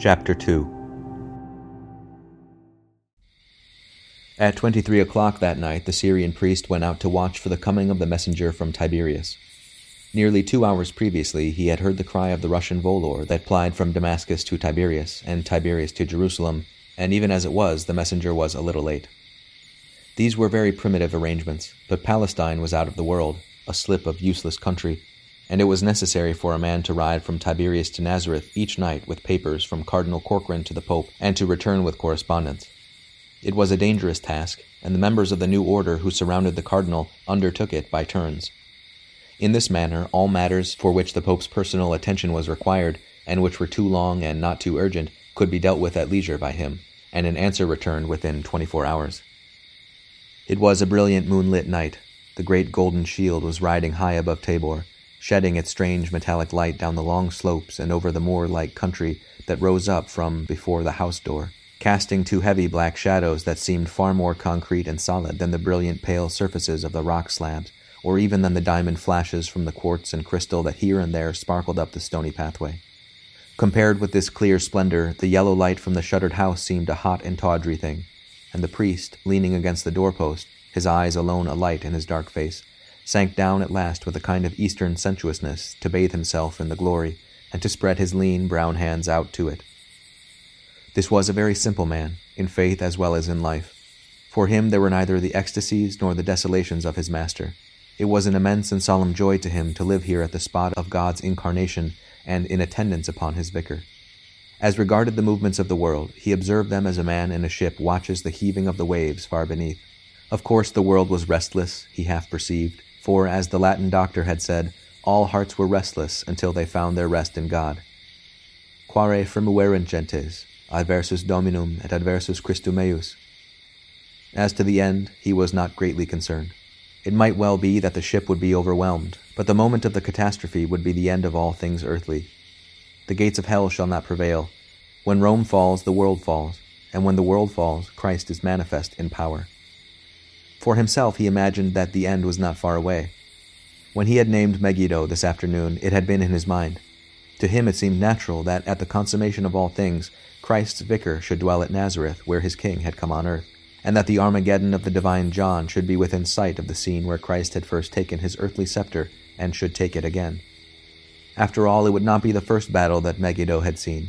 Chapter 2 At twenty three o'clock that night, the Syrian priest went out to watch for the coming of the messenger from Tiberias. Nearly two hours previously, he had heard the cry of the Russian volor that plied from Damascus to Tiberias, and Tiberias to Jerusalem, and even as it was, the messenger was a little late. These were very primitive arrangements, but Palestine was out of the world, a slip of useless country, and it was necessary for a man to ride from Tiberias to Nazareth each night with papers from Cardinal Corkran to the Pope, and to return with correspondence. It was a dangerous task, and the members of the new order who surrounded the cardinal undertook it by turns. In this manner, all matters for which the Pope's personal attention was required, and which were too long and not too urgent, could be dealt with at leisure by him, and an answer returned within twenty four hours. It was a brilliant moonlit night. The great golden shield was riding high above Tabor, shedding its strange metallic light down the long slopes and over the moor like country that rose up from before the house door casting two heavy black shadows that seemed far more concrete and solid than the brilliant pale surfaces of the rock slabs, or even than the diamond flashes from the quartz and crystal that here and there sparkled up the stony pathway. Compared with this clear splendor, the yellow light from the shuttered house seemed a hot and tawdry thing, and the priest, leaning against the doorpost, his eyes alone alight in his dark face, sank down at last with a kind of eastern sensuousness to bathe himself in the glory, and to spread his lean brown hands out to it, this was a very simple man, in faith as well as in life. For him there were neither the ecstasies nor the desolations of his master. It was an immense and solemn joy to him to live here at the spot of God's incarnation and in attendance upon his vicar. As regarded the movements of the world, he observed them as a man in a ship watches the heaving of the waves far beneath. Of course, the world was restless, he half perceived, for, as the Latin doctor had said, all hearts were restless until they found their rest in God. Quare fremuerent gentes, adversus Dominum et adversus Christum eius. As to the end, he was not greatly concerned. It might well be that the ship would be overwhelmed, but the moment of the catastrophe would be the end of all things earthly. The gates of hell shall not prevail. When Rome falls, the world falls, and when the world falls, Christ is manifest in power. For himself, he imagined that the end was not far away. When he had named Megiddo this afternoon, it had been in his mind. To him it seemed natural that at the consummation of all things, Christ's vicar should dwell at Nazareth, where his king had come on earth, and that the Armageddon of the divine John should be within sight of the scene where Christ had first taken his earthly scepter and should take it again. After all, it would not be the first battle that Megiddo had seen.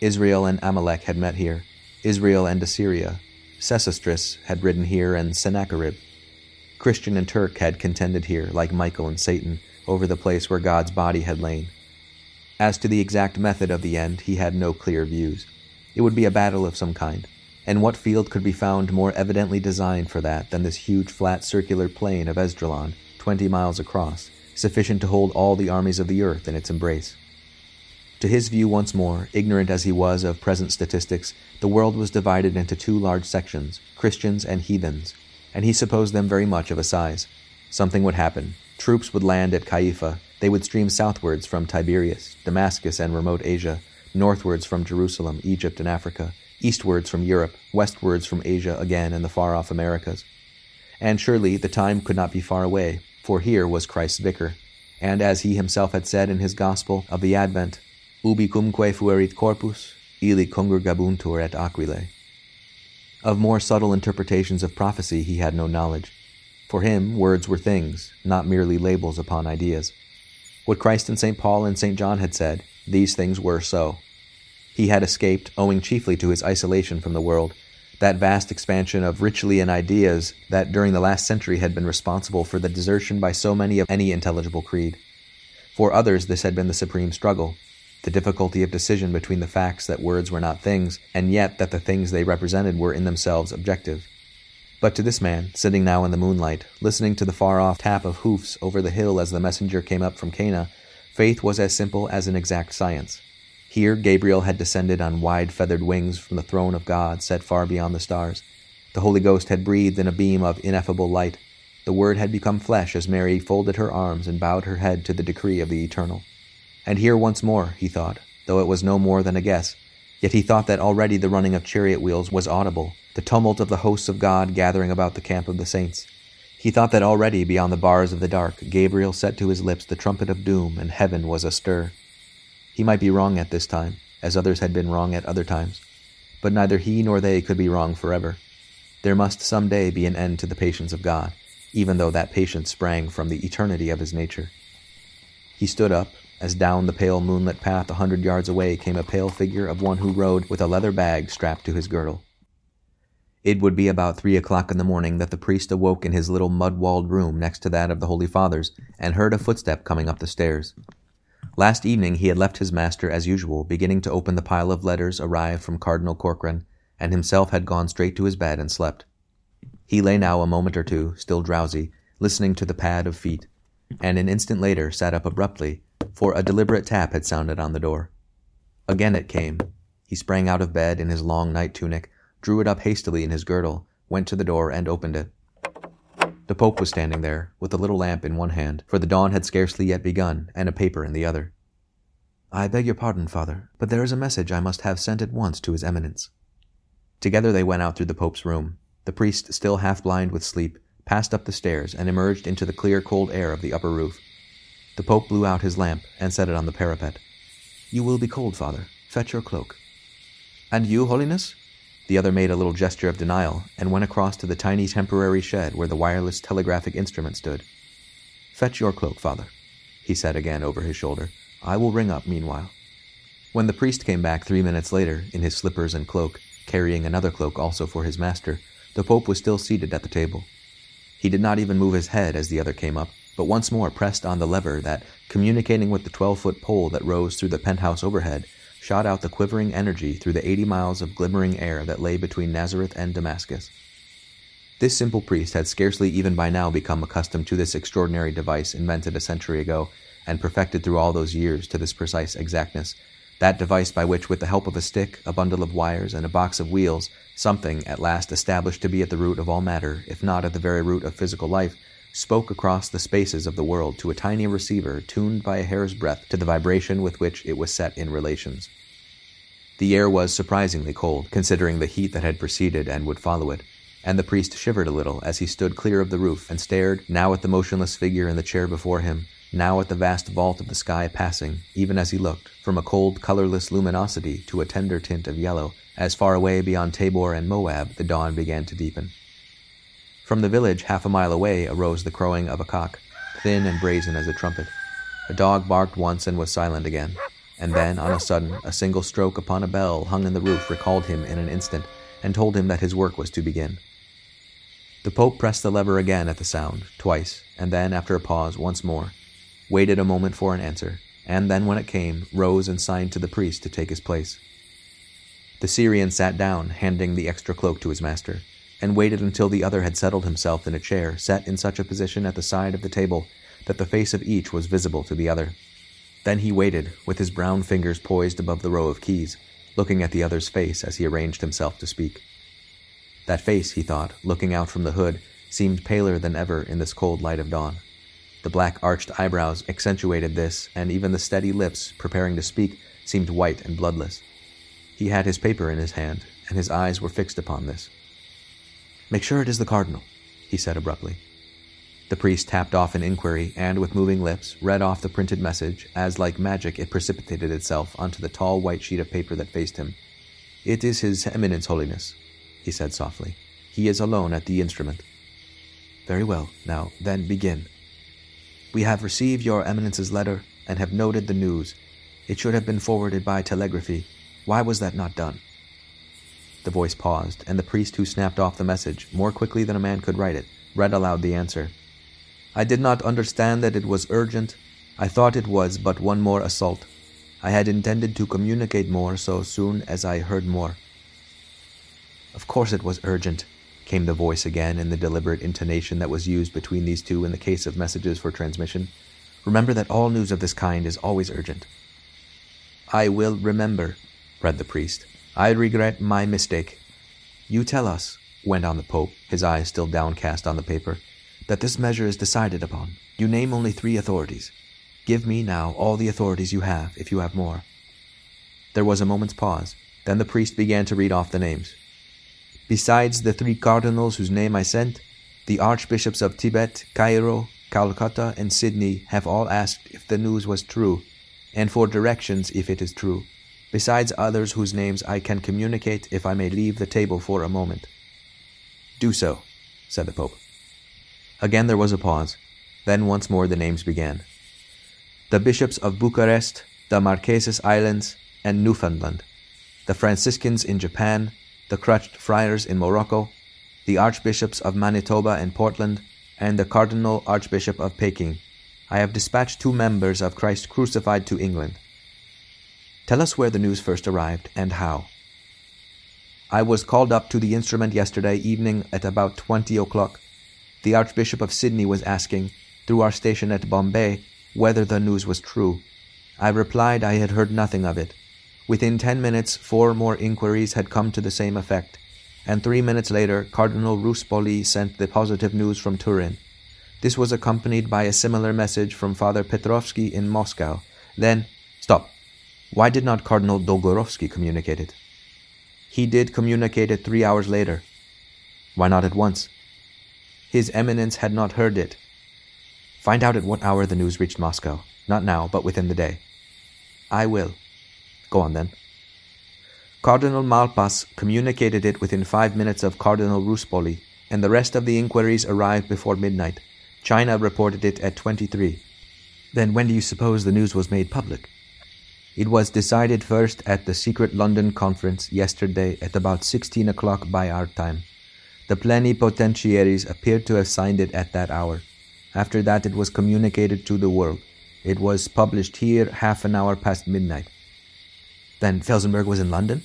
Israel and Amalek had met here, Israel and Assyria. Sesostris had ridden here, and Sennacherib. Christian and Turk had contended here, like Michael and Satan, over the place where God's body had lain. As to the exact method of the end, he had no clear views. It would be a battle of some kind, and what field could be found more evidently designed for that than this huge flat circular plain of Esdraelon, twenty miles across, sufficient to hold all the armies of the earth in its embrace? To his view, once more, ignorant as he was of present statistics, the world was divided into two large sections, Christians and heathens, and he supposed them very much of a size. Something would happen. Troops would land at Caifa, they would stream southwards from Tiberias, Damascus, and remote Asia, northwards from Jerusalem, Egypt, and Africa, eastwards from Europe, westwards from Asia again and the far off Americas. And surely the time could not be far away, for here was Christ's vicar. And as he himself had said in his Gospel of the Advent, Ubi cumque fuerit corpus, illi congregabuntur et aquilae. Of more subtle interpretations of prophecy he had no knowledge. For him, words were things, not merely labels upon ideas. What Christ and St. Paul and St. John had said, these things were so. He had escaped, owing chiefly to his isolation from the world, that vast expansion of Ritschlian ideas that during the last century had been responsible for the desertion by so many of any intelligible creed. For others, this had been the supreme struggle, the difficulty of decision between the facts that words were not things, and yet that the things they represented were in themselves objective. But to this man, sitting now in the moonlight, listening to the far off tap of hoofs over the hill as the messenger came up from Cana, faith was as simple as an exact science. Here, Gabriel had descended on wide feathered wings from the throne of God set far beyond the stars. The Holy Ghost had breathed in a beam of ineffable light. The Word had become flesh as Mary folded her arms and bowed her head to the decree of the Eternal. And here once more, he thought, though it was no more than a guess, Yet he thought that already the running of chariot wheels was audible, the tumult of the hosts of God gathering about the camp of the saints. He thought that already beyond the bars of the dark, Gabriel set to his lips the trumpet of doom, and heaven was astir. He might be wrong at this time. as others had been wrong at other times. But neither he nor they could be wrong forever. There must some day be an end to the patience of God, even though that patience sprang from the eternity of his nature. He stood up, as down the pale moonlit path a hundred yards away came a pale figure of one who rode with a leather bag strapped to his girdle. It would be about three o'clock in the morning that the priest awoke in his little mud walled room next to that of the Holy Fathers and heard a footstep coming up the stairs. Last evening he had left his master as usual, beginning to open the pile of letters arrived from Cardinal Corkran, and himself had gone straight to his bed and slept. He lay now a moment or two, still drowsy, listening to the pad of feet, and an instant later sat up abruptly, for a deliberate tap had sounded on the door. Again it came. He sprang out of bed in his long night tunic, drew it up hastily in his girdle, went to the door, and opened it. The Pope was standing there, with a little lamp in one hand, for the dawn had scarcely yet begun, and a paper in the other. I beg your pardon, Father, but there is a message I must have sent at once to His Eminence. Together they went out through the Pope's room. The priest, still half blind with sleep, passed up the stairs and emerged into the clear, cold air of the upper roof. The Pope blew out his lamp and set it on the parapet. You will be cold, Father. Fetch your cloak. And you, Holiness? The other made a little gesture of denial and went across to the tiny temporary shed where the wireless telegraphic instrument stood. Fetch your cloak, father, he said again over his shoulder. I will ring up meanwhile. When the priest came back three minutes later, in his slippers and cloak, carrying another cloak also for his master, the Pope was still seated at the table. He did not even move his head as the other came up, but once more pressed on the lever that, communicating with the twelve foot pole that rose through the penthouse overhead, shot out the quivering energy through the eighty miles of glimmering air that lay between Nazareth and Damascus. This simple priest had scarcely even by now become accustomed to this extraordinary device invented a century ago and perfected through all those years to this precise exactness, that device by which, with the help of a stick, a bundle of wires, and a box of wheels, something, at last established to be at the root of all matter, if not at the very root of physical life, spoke across the spaces of the world to a tiny receiver tuned by a hair's breadth to the vibration with which it was set in relations. The air was surprisingly cold, considering the heat that had preceded and would follow it, and the priest shivered a little as he stood clear of the roof and stared now at the motionless figure in the chair before him, now at the vast vault of the sky passing, even as he looked, from a cold, colorless luminosity to a tender tint of yellow, as far away beyond Tabor and Moab the dawn began to deepen. From the village half a mile away arose the crowing of a cock, thin and brazen as a trumpet. A dog barked once and was silent again and then, on a sudden, a single stroke upon a bell hung in the roof recalled him in an instant and told him that his work was to begin. The Pope pressed the lever again at the sound, twice, and then, after a pause, once more, waited a moment for an answer, and then, when it came, rose and signed to the priest to take his place. The Syrian sat down, handing the extra cloak to his master, and waited until the other had settled himself in a chair set in such a position at the side of the table that the face of each was visible to the other. Then he waited, with his brown fingers poised above the row of keys, looking at the other's face as he arranged himself to speak. That face, he thought, looking out from the hood, seemed paler than ever in this cold light of dawn. The black arched eyebrows accentuated this, and even the steady lips, preparing to speak, seemed white and bloodless. He had his paper in his hand, and his eyes were fixed upon this. Make sure it is the Cardinal, he said abruptly. The priest tapped off an inquiry and, with moving lips, read off the printed message as, like magic, it precipitated itself onto the tall white sheet of paper that faced him. It is His Eminence Holiness, he said softly. He is alone at the instrument. Very well. Now, then, begin. We have received your Eminence's letter and have noted the news. It should have been forwarded by telegraphy. Why was that not done? The voice paused, and the priest who snapped off the message, more quickly than a man could write it, read aloud the answer. I did not understand that it was urgent. I thought it was but one more assault. I had intended to communicate more so soon as I heard more. Of course it was urgent, came the voice again in the deliberate intonation that was used between these two in the case of messages for transmission. Remember that all news of this kind is always urgent. I will remember, read the priest. I regret my mistake. You tell us, went on the Pope, his eyes still downcast on the paper that this measure is decided upon. You name only three authorities. Give me now all the authorities you have, if you have more. There was a moment's pause. Then the priest began to read off the names. Besides the three cardinals whose name I sent, the archbishops of Tibet, Cairo, Calcutta, and Sydney have all asked if the news was true, and for directions if it is true. Besides others whose names I can communicate if I may leave the table for a moment. Do so, said the Pope. Again there was a pause. Then once more the names began. The bishops of Bucharest, the Marquesas Islands, and Newfoundland, the Franciscans in Japan, the Crutched Friars in Morocco, the Archbishops of Manitoba and Portland, and the Cardinal Archbishop of Peking. I have dispatched two members of Christ Crucified to England. Tell us where the news first arrived and how. I was called up to the instrument yesterday evening at about twenty o'clock. The Archbishop of Sydney was asking, through our station at Bombay, whether the news was true. I replied I had heard nothing of it. Within ten minutes, four more inquiries had come to the same effect, and three minutes later, Cardinal Ruspoli sent the positive news from Turin. This was accompanied by a similar message from Father Petrovsky in Moscow. Then, stop. Why did not Cardinal Dolgorovsky communicate it? He did communicate it three hours later. Why not at once? His Eminence had not heard it. Find out at what hour the news reached Moscow. Not now, but within the day. I will. Go on then. Cardinal Malpas communicated it within five minutes of Cardinal Ruspoli, and the rest of the inquiries arrived before midnight. China reported it at 23. Then when do you suppose the news was made public? It was decided first at the secret London conference yesterday at about 16 o'clock by our time. The plenipotentiaries appeared to have signed it at that hour. After that, it was communicated to the world. It was published here half an hour past midnight. Then Felsenburgh was in London?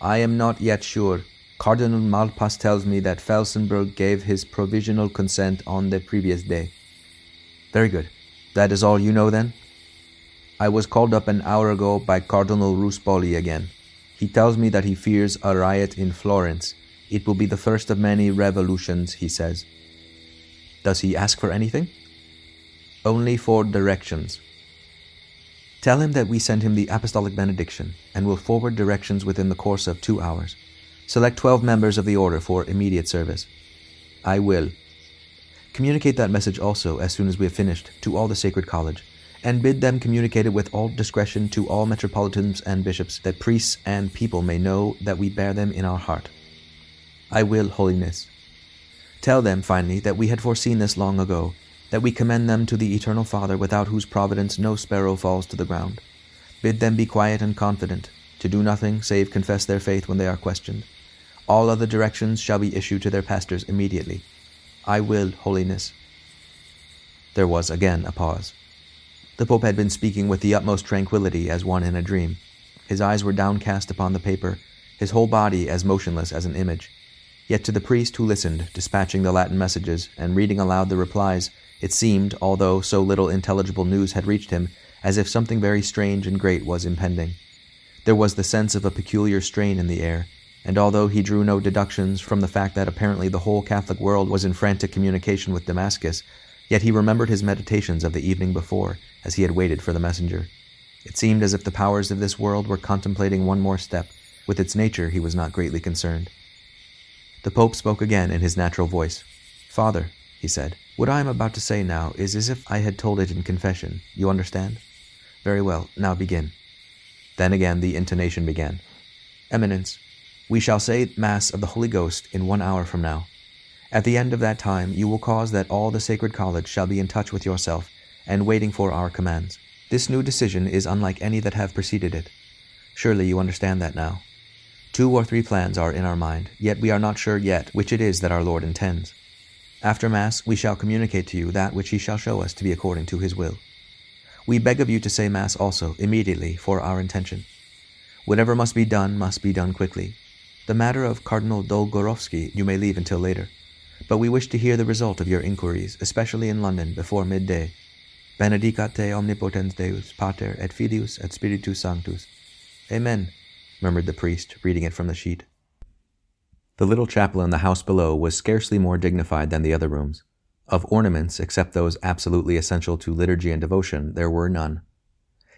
I am not yet sure. Cardinal Malpas tells me that Felsenburgh gave his provisional consent on the previous day. Very good. That is all you know then? I was called up an hour ago by Cardinal Ruspoli again. He tells me that he fears a riot in Florence. It will be the first of many revolutions, he says. Does he ask for anything? Only for directions. Tell him that we send him the apostolic benediction and will forward directions within the course of two hours. Select twelve members of the order for immediate service. I will. Communicate that message also, as soon as we have finished, to all the Sacred College and bid them communicate it with all discretion to all metropolitans and bishops, that priests and people may know that we bear them in our heart. I will, Holiness. Tell them, finally, that we had foreseen this long ago, that we commend them to the Eternal Father, without whose providence no sparrow falls to the ground. Bid them be quiet and confident, to do nothing save confess their faith when they are questioned. All other directions shall be issued to their pastors immediately. I will, Holiness. There was again a pause. The Pope had been speaking with the utmost tranquillity as one in a dream. His eyes were downcast upon the paper, his whole body as motionless as an image. Yet to the priest who listened, dispatching the Latin messages and reading aloud the replies, it seemed, although so little intelligible news had reached him, as if something very strange and great was impending. There was the sense of a peculiar strain in the air, and although he drew no deductions from the fact that apparently the whole Catholic world was in frantic communication with Damascus, Yet he remembered his meditations of the evening before, as he had waited for the messenger. It seemed as if the powers of this world were contemplating one more step. With its nature, he was not greatly concerned. The Pope spoke again in his natural voice. Father, he said, what I am about to say now is as if I had told it in confession. You understand? Very well, now begin. Then again the intonation began. Eminence, we shall say Mass of the Holy Ghost in one hour from now. At the end of that time, you will cause that all the Sacred College shall be in touch with yourself and waiting for our commands. This new decision is unlike any that have preceded it. Surely you understand that now. Two or three plans are in our mind, yet we are not sure yet which it is that our Lord intends. After Mass, we shall communicate to you that which He shall show us to be according to His will. We beg of you to say Mass also, immediately, for our intention. Whatever must be done must be done quickly. The matter of Cardinal Dolgorovsky you may leave until later but we wish to hear the result of your inquiries, especially in London, before midday. Benedicat te omnipotens Deus, Pater et Filius et Spiritus Sanctus. Amen, murmured the priest, reading it from the sheet. The little chapel in the house below was scarcely more dignified than the other rooms. Of ornaments, except those absolutely essential to liturgy and devotion, there were none.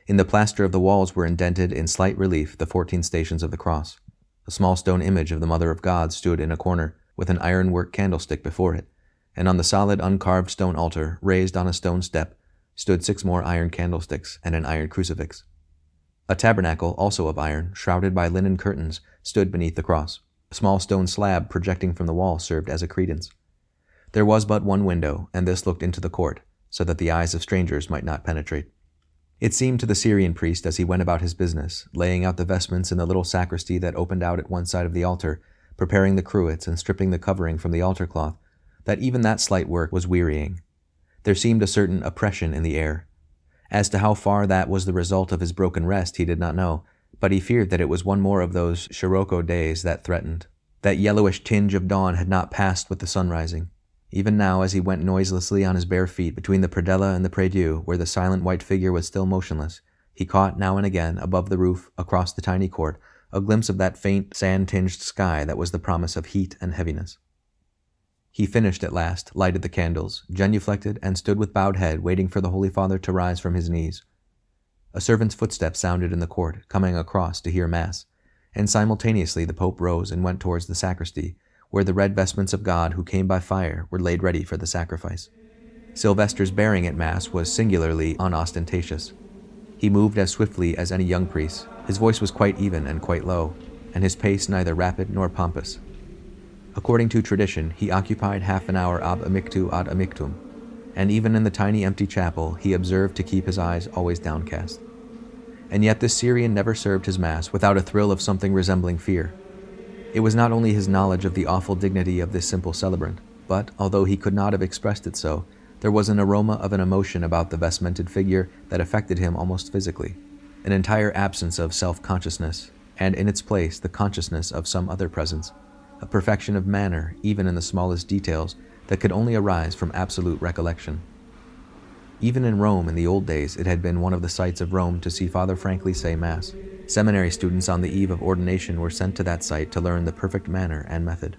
In the plaster of the walls were indented in slight relief the fourteen stations of the cross. A small stone image of the Mother of God stood in a corner, with an ironwork candlestick before it, and on the solid uncarved stone altar, raised on a stone step, stood six more iron candlesticks and an iron crucifix. A tabernacle, also of iron, shrouded by linen curtains, stood beneath the cross. A small stone slab projecting from the wall served as a credence. There was but one window, and this looked into the court, so that the eyes of strangers might not penetrate. It seemed to the Syrian priest as he went about his business, laying out the vestments in the little sacristy that opened out at one side of the altar, preparing the cruets and stripping the covering from the altar cloth, that even that slight work was wearying. There seemed a certain oppression in the air. As to how far that was the result of his broken rest, he did not know, but he feared that it was one more of those Scirocco days that threatened. That yellowish tinge of dawn had not passed with the sun rising. Even now, as he went noiselessly on his bare feet between the predella and the prie dieu, where the silent white figure was still motionless, he caught now and again, above the roof, across the tiny court, a glimpse of that faint, sand tinged sky that was the promise of heat and heaviness. He finished at last, lighted the candles, genuflected, and stood with bowed head, waiting for the Holy Father to rise from his knees. A servant's footstep sounded in the court, coming across to hear Mass, and simultaneously the Pope rose and went towards the sacristy, where the red vestments of God who came by fire were laid ready for the sacrifice. Sylvester's bearing at Mass was singularly unostentatious. He moved as swiftly as any young priest. His voice was quite even and quite low, and his pace neither rapid nor pompous. According to tradition, he occupied half an hour ab amictu ad amictum, and even in the tiny empty chapel he observed to keep his eyes always downcast. And yet this Syrian never served his Mass without a thrill of something resembling fear. It was not only his knowledge of the awful dignity of this simple celebrant, but, although he could not have expressed it so, there was an aroma of an emotion about the vestmented figure that affected him almost physically, an entire absence of self consciousness, and in its place the consciousness of some other presence, a perfection of manner, even in the smallest details, that could only arise from absolute recollection. Even in Rome in the old days, it had been one of the sights of Rome to see Father Franklin say Mass. Seminary students on the eve of ordination were sent to that site to learn the perfect manner and method.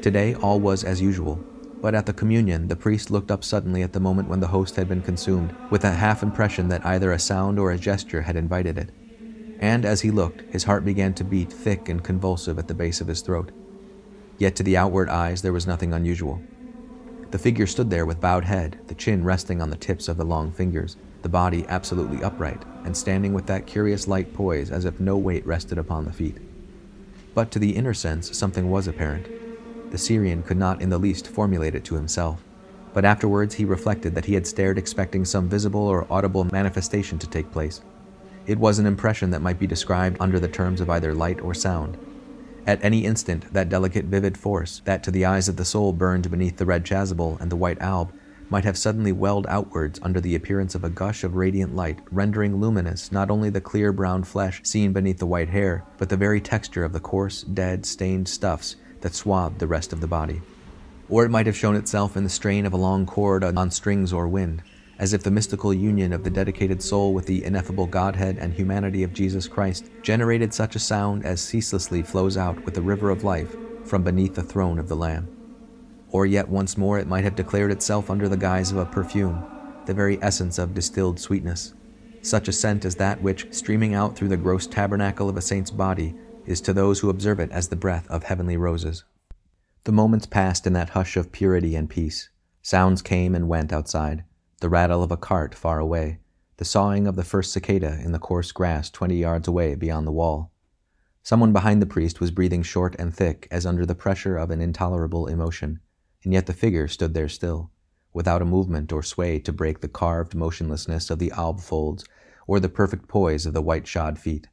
Today, all was as usual, but at the communion, the priest looked up suddenly at the moment when the host had been consumed, with a half impression that either a sound or a gesture had invited it. And as he looked, his heart began to beat thick and convulsive at the base of his throat. Yet to the outward eyes there was nothing unusual. The figure stood there with bowed head, the chin resting on the tips of the long fingers, the body absolutely upright, and standing with that curious light poise as if no weight rested upon the feet. But to the inner sense, something was apparent. The Syrian could not in the least formulate it to himself, but afterwards he reflected that he had stared expecting some visible or audible manifestation to take place. It was an impression that might be described under the terms of either light or sound, at any instant, that delicate, vivid force, that to the eyes of the soul burned beneath the red chasuble and the white alb, might have suddenly welled outwards under the appearance of a gush of radiant light, rendering luminous not only the clear brown flesh seen beneath the white hair, but the very texture of the coarse, dead, stained stuffs that swathed the rest of the body. Or it might have shown itself in the strain of a long chord on strings or wind, as if the mystical union of the dedicated soul with the ineffable Godhead and humanity of Jesus Christ generated such a sound as ceaselessly flows out with the river of life from beneath the throne of the Lamb. Or yet once more it might have declared itself under the guise of a perfume, the very essence of distilled sweetness, such a scent as that which, streaming out through the gross tabernacle of a saint's body, is to those who observe it as the breath of heavenly roses. The moments passed in that hush of purity and peace. Sounds came and went outside the rattle of a cart far away, the sawing of the first cicada in the coarse grass twenty yards away beyond the wall. Someone behind the priest was breathing short and thick as under the pressure of an intolerable emotion, and yet the figure stood there still, without a movement or sway to break the carved motionlessness of the alb folds or the perfect poise of the white shod feet.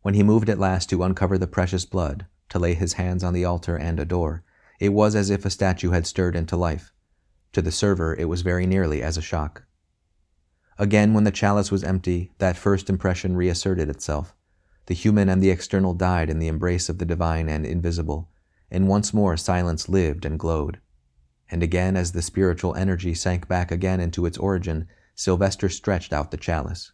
When he moved at last to uncover the precious blood, to lay his hands on the altar and adore, it was as if a statue had stirred into life, to the server, it was very nearly as a shock. Again, when the chalice was empty, that first impression reasserted itself. The human and the external died in the embrace of the divine and invisible, and once more silence lived and glowed. And again, as the spiritual energy sank back again into its origin, Sylvester stretched out the chalice.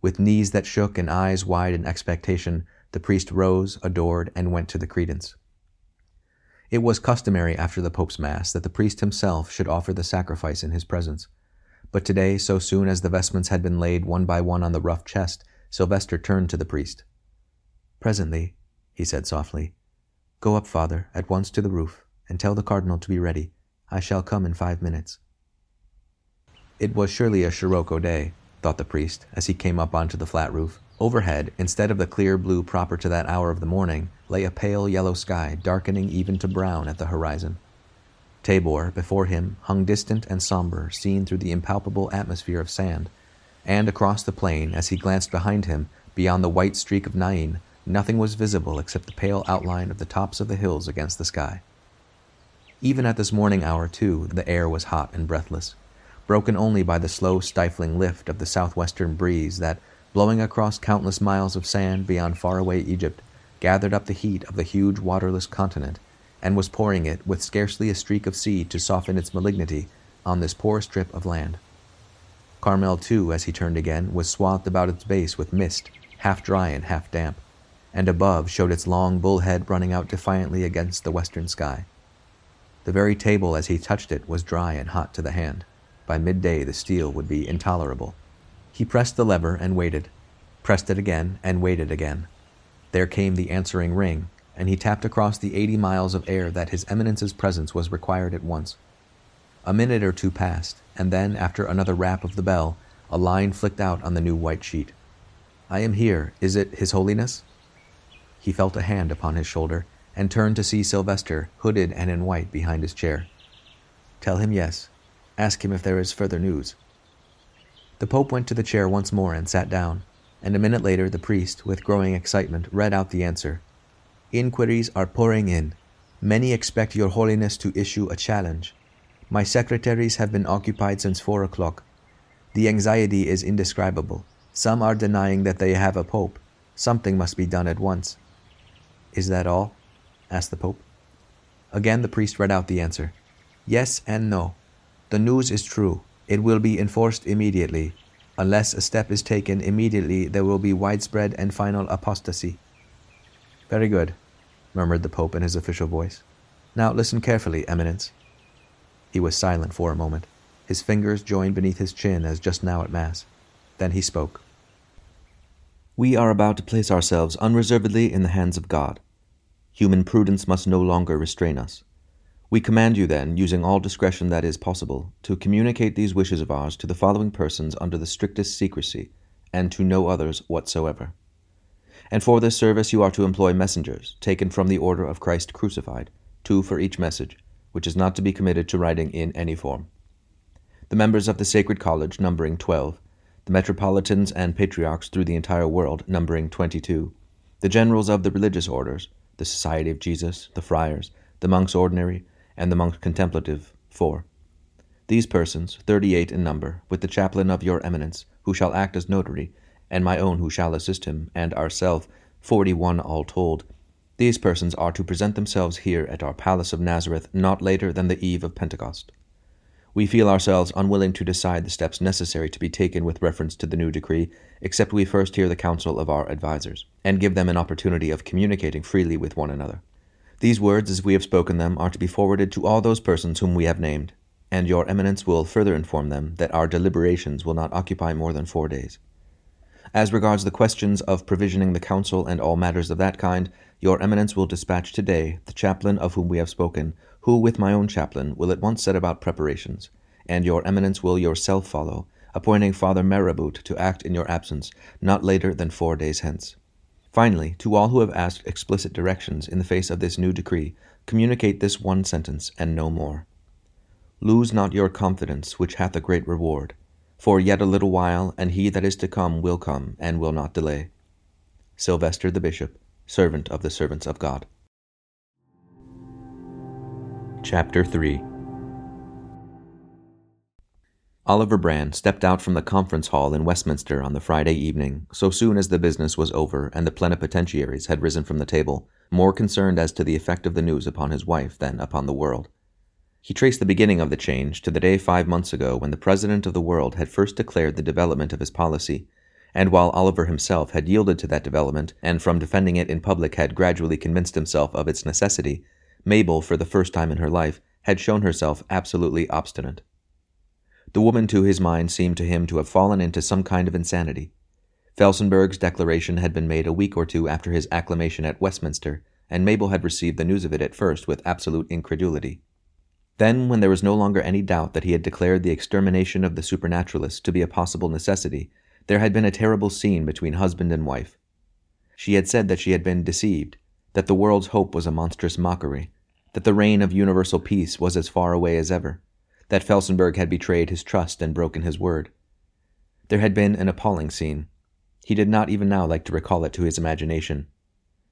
With knees that shook and eyes wide in expectation, the priest rose, adored, and went to the credence. It was customary after the Pope's Mass that the priest himself should offer the sacrifice in his presence. But today, so soon as the vestments had been laid one by one on the rough chest, Sylvester turned to the priest. Presently, he said softly, go up, Father, at once to the roof, and tell the cardinal to be ready. I shall come in five minutes. It was surely a Scirocco day. thought the priest as he came up onto the flat roof. Overhead, instead of the clear blue proper to that hour of the morning, lay a pale yellow sky darkening even to brown at the horizon. Tabor, before him, hung distant and somber, seen through the impalpable atmosphere of sand, and across the plain, as he glanced behind him, beyond the white streak of Nain, nothing was visible except the pale outline of the tops of the hills against the sky. Even at this morning hour, too, the air was hot and breathless, broken only by the slow, stifling lift of the southwestern breeze that, blowing across countless miles of sand beyond faraway Egypt, gathered up the heat of the huge waterless continent and was pouring it, with scarcely a streak of sea to soften its malignity, on this poor strip of land. Carmel, too, as he turned again, was swathed about its base with mist, half dry and half damp, and above showed its long bull head running out defiantly against the western sky. The very table as he touched it was dry and hot to the hand. By midday the steel would be intolerable. He pressed the lever and waited, pressed it again and waited again. There came the answering ring, and he tapped across the eighty miles of air that His Eminence's presence was required at once. A minute or two passed, and then, after another rap of the bell, a line flicked out on the new white sheet. I am here. Is it His Holiness? He felt a hand upon his shoulder and turned to see Sylvester, hooded and in white, behind his chair. Tell him yes. Ask him if there is further news. The Pope went to the chair once more and sat down, and a minute later the priest, with growing excitement, read out the answer Inquiries are pouring in. Many expect Your Holiness to issue a challenge. My secretaries have been occupied since four o'clock. The anxiety is indescribable. Some are denying that they have a pope. Something must be done at once. Is that all? asked the Pope. Again the priest read out the answer. Yes and no. The news is true. It will be enforced immediately. Unless a step is taken immediately, there will be widespread and final apostasy. Very good, murmured the Pope in his official voice. Now listen carefully, Eminence. He was silent for a moment, his fingers joined beneath his chin as just now at Mass. Then he spoke. We are about to place ourselves unreservedly in the hands of God. Human prudence must no longer restrain us. We command you, then, using all discretion that is possible, to communicate these wishes of ours to the following persons under the strictest secrecy, and to no others whatsoever. And for this service you are to employ messengers, taken from the order of Christ crucified, two for each message, which is not to be committed to writing in any form. The members of the Sacred College, numbering twelve, the metropolitans and patriarchs through the entire world, numbering twenty two, the generals of the religious orders, the Society of Jesus, the friars, the monks ordinary, and the monks contemplative, four. These persons, thirty eight in number, with the chaplain of your eminence, who shall act as notary, and my own who shall assist him, and ourself, forty one all told. These persons are to present themselves here at our palace of Nazareth not later than the eve of Pentecost. We feel ourselves unwilling to decide the steps necessary to be taken with reference to the new decree, except we first hear the counsel of our advisers, and give them an opportunity of communicating freely with one another. These words, as we have spoken them, are to be forwarded to all those persons whom we have named, and your eminence will further inform them that our deliberations will not occupy more than four days. As regards the questions of provisioning the council and all matters of that kind, your eminence will dispatch today the chaplain of whom we have spoken, who, with my own chaplain, will at once set about preparations, and your eminence will yourself follow, appointing Father Marabout to act in your absence, not later than four days hence. Finally, to all who have asked explicit directions in the face of this new decree, communicate this one sentence and no more. Lose not your confidence, which hath a great reward. For yet a little while, and he that is to come will come, and will not delay. Sylvester the Bishop, servant of the servants of God. Chapter 3 Oliver Brand stepped out from the conference hall in Westminster on the Friday evening, so soon as the business was over and the plenipotentiaries had risen from the table, more concerned as to the effect of the news upon his wife than upon the world. He traced the beginning of the change to the day five months ago when the President of the world had first declared the development of his policy, and while Oliver himself had yielded to that development and from defending it in public had gradually convinced himself of its necessity, Mabel, for the first time in her life, had shown herself absolutely obstinate. The woman, to his mind, seemed to him to have fallen into some kind of insanity. Felsenburgh's declaration had been made a week or two after his acclamation at Westminster, and Mabel had received the news of it at first with absolute incredulity. Then, when there was no longer any doubt that he had declared the extermination of the supernaturalists to be a possible necessity, there had been a terrible scene between husband and wife. She had said that she had been deceived, that the world's hope was a monstrous mockery, that the reign of universal peace was as far away as ever, that Felsenburgh had betrayed his trust and broken his word. There had been an appalling scene. He did not even now like to recall it to his imagination.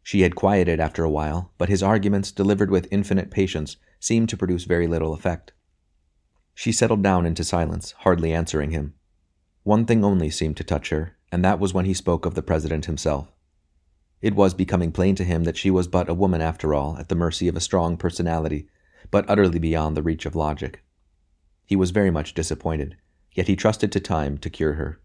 She had quieted after a while, but his arguments, delivered with infinite patience, seemed to produce very little effect. She settled down into silence, hardly answering him. One thing only seemed to touch her, and that was when he spoke of the President himself. It was becoming plain to him that she was but a woman after all, at the mercy of a strong personality, but utterly beyond the reach of logic. He was very much disappointed, yet he trusted to time to cure her.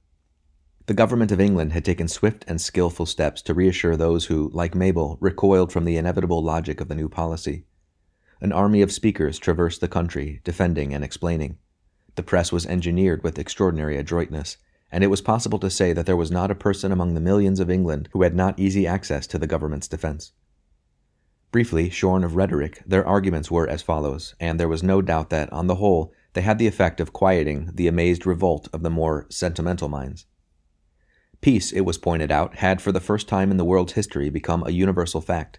The government of England had taken swift and skilful steps to reassure those who, like Mabel, recoiled from the inevitable logic of the new policy. An army of speakers traversed the country, defending and explaining. The press was engineered with extraordinary adroitness, and it was possible to say that there was not a person among the millions of England who had not easy access to the government's defense. Briefly, shorn of rhetoric, their arguments were as follows, and there was no doubt that, on the whole, they had the effect of quieting the amazed revolt of the more sentimental minds. Peace, it was pointed out, had for the first time in the world's history become a universal fact.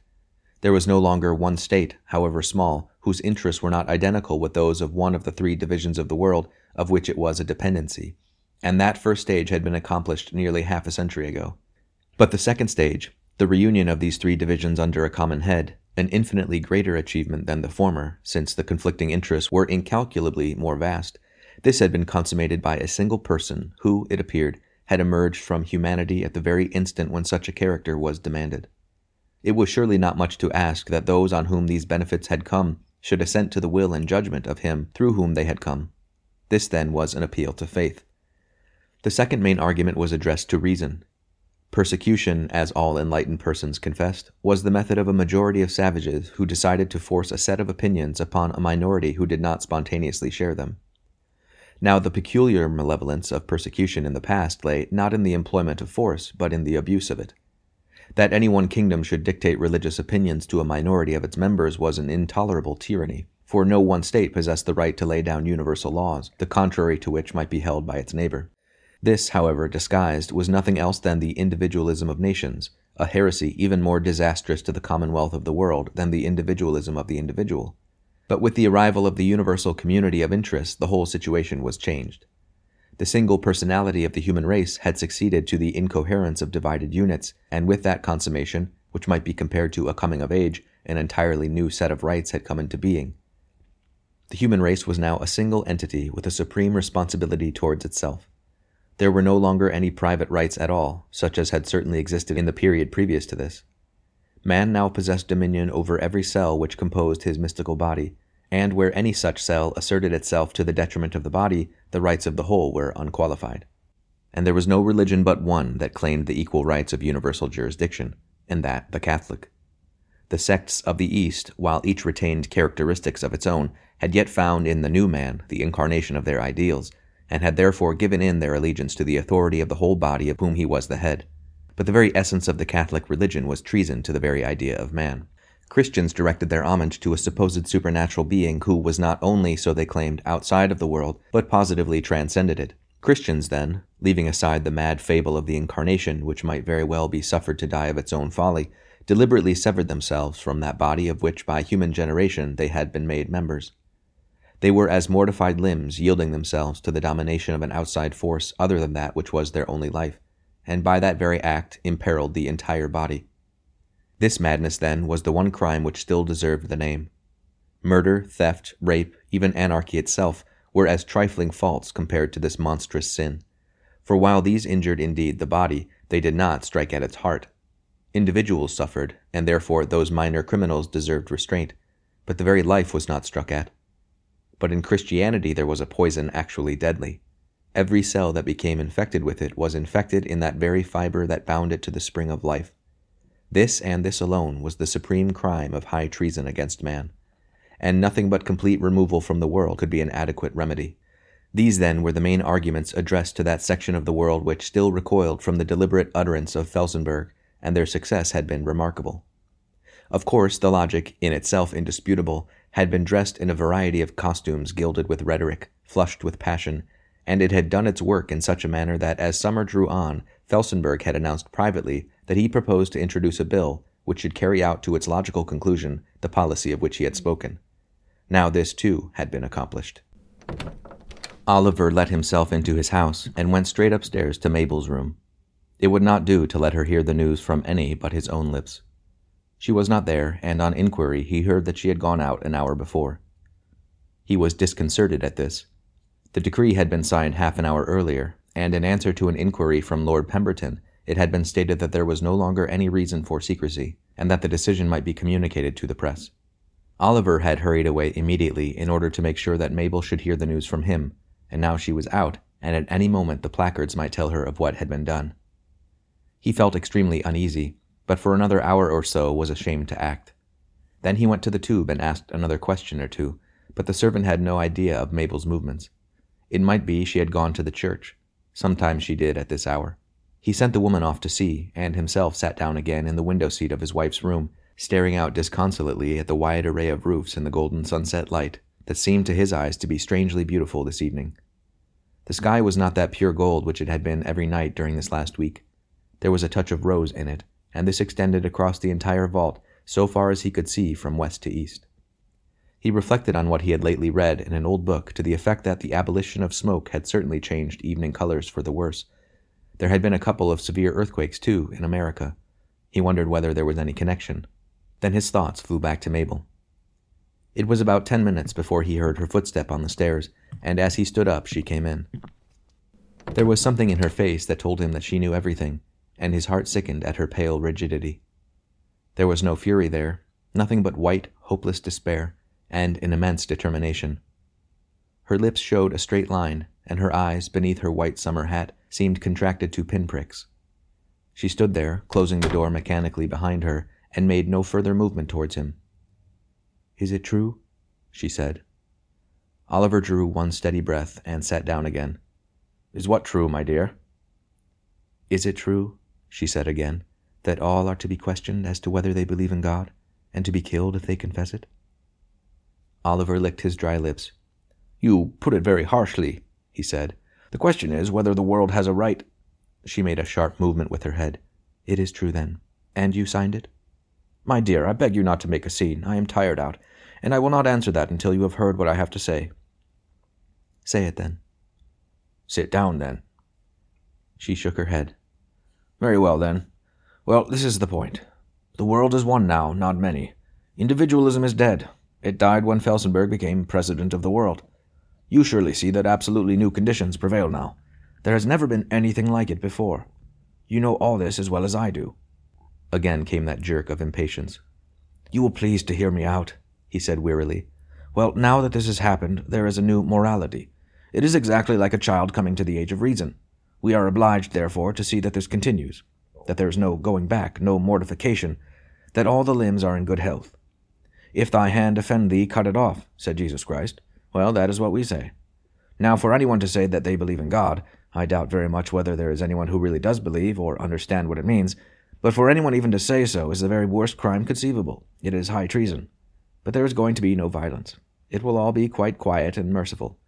There was no longer one state, however small, whose interests were not identical with those of one of the three divisions of the world of which it was a dependency, and that first stage had been accomplished nearly half a century ago. But the second stage, the reunion of these three divisions under a common head, an infinitely greater achievement than the former, since the conflicting interests were incalculably more vast, this had been consummated by a single person who, it appeared, had emerged from humanity at the very instant when such a character was demanded. It was surely not much to ask that those on whom these benefits had come should assent to the will and judgment of him through whom they had come. This, then, was an appeal to faith. The second main argument was addressed to reason. Persecution, as all enlightened persons confessed, was the method of a majority of savages who decided to force a set of opinions upon a minority who did not spontaneously share them. Now, the peculiar malevolence of persecution in the past lay not in the employment of force, but in the abuse of it. That any one kingdom should dictate religious opinions to a minority of its members was an intolerable tyranny, for no one state possessed the right to lay down universal laws, the contrary to which might be held by its neighbor. This, however, disguised, was nothing else than the individualism of nations, a heresy even more disastrous to the commonwealth of the world than the individualism of the individual. But with the arrival of the universal community of interests, the whole situation was changed. The single personality of the human race had succeeded to the incoherence of divided units, and with that consummation, which might be compared to a coming of age, an entirely new set of rights had come into being. The human race was now a single entity with a supreme responsibility towards itself. There were no longer any private rights at all, such as had certainly existed in the period previous to this. Man now possessed dominion over every cell which composed his mystical body, and where any such cell asserted itself to the detriment of the body, the rights of the whole were unqualified. And there was no religion but one that claimed the equal rights of universal jurisdiction, and that the Catholic. The sects of the East, while each retained characteristics of its own, had yet found in the new man the incarnation of their ideals, and had therefore given in their allegiance to the authority of the whole body of whom he was the head. But the very essence of the Catholic religion was treason to the very idea of man. Christians directed their homage to a supposed supernatural being who was not only, so they claimed, outside of the world, but positively transcended it. Christians, then, leaving aside the mad fable of the Incarnation, which might very well be suffered to die of its own folly, deliberately severed themselves from that body of which by human generation they had been made members. They were as mortified limbs yielding themselves to the domination of an outside force other than that which was their only life, and by that very act imperiled the entire body. This madness, then, was the one crime which still deserved the name. Murder, theft, rape, even anarchy itself, were as trifling faults compared to this monstrous sin. For while these injured indeed the body, they did not strike at its heart. Individuals suffered, and therefore those minor criminals deserved restraint, but the very life was not struck at. But in Christianity there was a poison actually deadly. Every cell that became infected with it was infected in that very fiber that bound it to the spring of life. This and this alone was the supreme crime of high treason against man, and nothing but complete removal from the world could be an adequate remedy. These, then, were the main arguments addressed to that section of the world which still recoiled from the deliberate utterance of Felsenburgh, and their success had been remarkable. Of course, the logic, in itself indisputable, had been dressed in a variety of costumes gilded with rhetoric, flushed with passion, and it had done its work in such a manner that as summer drew on, Felsenburgh had announced privately that he proposed to introduce a bill which should carry out to its logical conclusion the policy of which he had spoken. Now this, too, had been accomplished. Oliver let himself into his house and went straight upstairs to Mabel's room. It would not do to let her hear the news from any but his own lips. She was not there, and on inquiry he heard that she had gone out an hour before. He was disconcerted at this. The decree had been signed half an hour earlier, and in answer to an inquiry from Lord Pemberton, it had been stated that there was no longer any reason for secrecy, and that the decision might be communicated to the press. Oliver had hurried away immediately in order to make sure that Mabel should hear the news from him, and now she was out, and at any moment the placards might tell her of what had been done. He felt extremely uneasy, but for another hour or so was ashamed to act. Then he went to the tube and asked another question or two, but the servant had no idea of Mabel's movements. It might be she had gone to the church. Sometimes she did at this hour. He sent the woman off to see, and himself sat down again in the window seat of his wife's room, staring out disconsolately at the wide array of roofs in the golden sunset light that seemed to his eyes to be strangely beautiful this evening. The sky was not that pure gold which it had been every night during this last week. There was a touch of rose in it, and this extended across the entire vault so far as he could see from west to east. He reflected on what he had lately read in an old book to the effect that the abolition of smoke had certainly changed evening colors for the worse. There had been a couple of severe earthquakes, too, in America. He wondered whether there was any connection. Then his thoughts flew back to Mabel. It was about ten minutes before he heard her footstep on the stairs, and as he stood up, she came in. There was something in her face that told him that she knew everything, and his heart sickened at her pale rigidity. There was no fury there, nothing but white, hopeless despair, and an immense determination. Her lips showed a straight line, and her eyes, beneath her white summer hat, seemed contracted to pinpricks. She stood there, closing the door mechanically behind her, and made no further movement towards him. Is it true? she said. Oliver drew one steady breath and sat down again. Is what true, my dear? Is it true, she said again, that all are to be questioned as to whether they believe in God, and to be killed if they confess it? Oliver licked his dry lips. You put it very harshly, he said. The question is whether the world has a right. She made a sharp movement with her head. It is true, then. And you signed it? My dear, I beg you not to make a scene. I am tired out, and I will not answer that until you have heard what I have to say. Say it, then. Sit down, then. She shook her head. Very well, then. Well, this is the point. The world is one now, not many. Individualism is dead. It died when Felsenburgh became president of the world. You surely see that absolutely new conditions prevail now. There has never been anything like it before. You know all this as well as I do. Again came that jerk of impatience. You will please to hear me out, he said wearily. Well, now that this has happened, there is a new morality. It is exactly like a child coming to the age of reason. We are obliged, therefore, to see that this continues, that there is no going back, no mortification, that all the limbs are in good health. If thy hand offend thee, cut it off, said Jesus Christ. Well, that is what we say. Now, for anyone to say that they believe in God, I doubt very much whether there is anyone who really does believe or understand what it means, but for anyone even to say so is the very worst crime conceivable. It is high treason. But there is going to be no violence. It will all be quite quiet and merciful.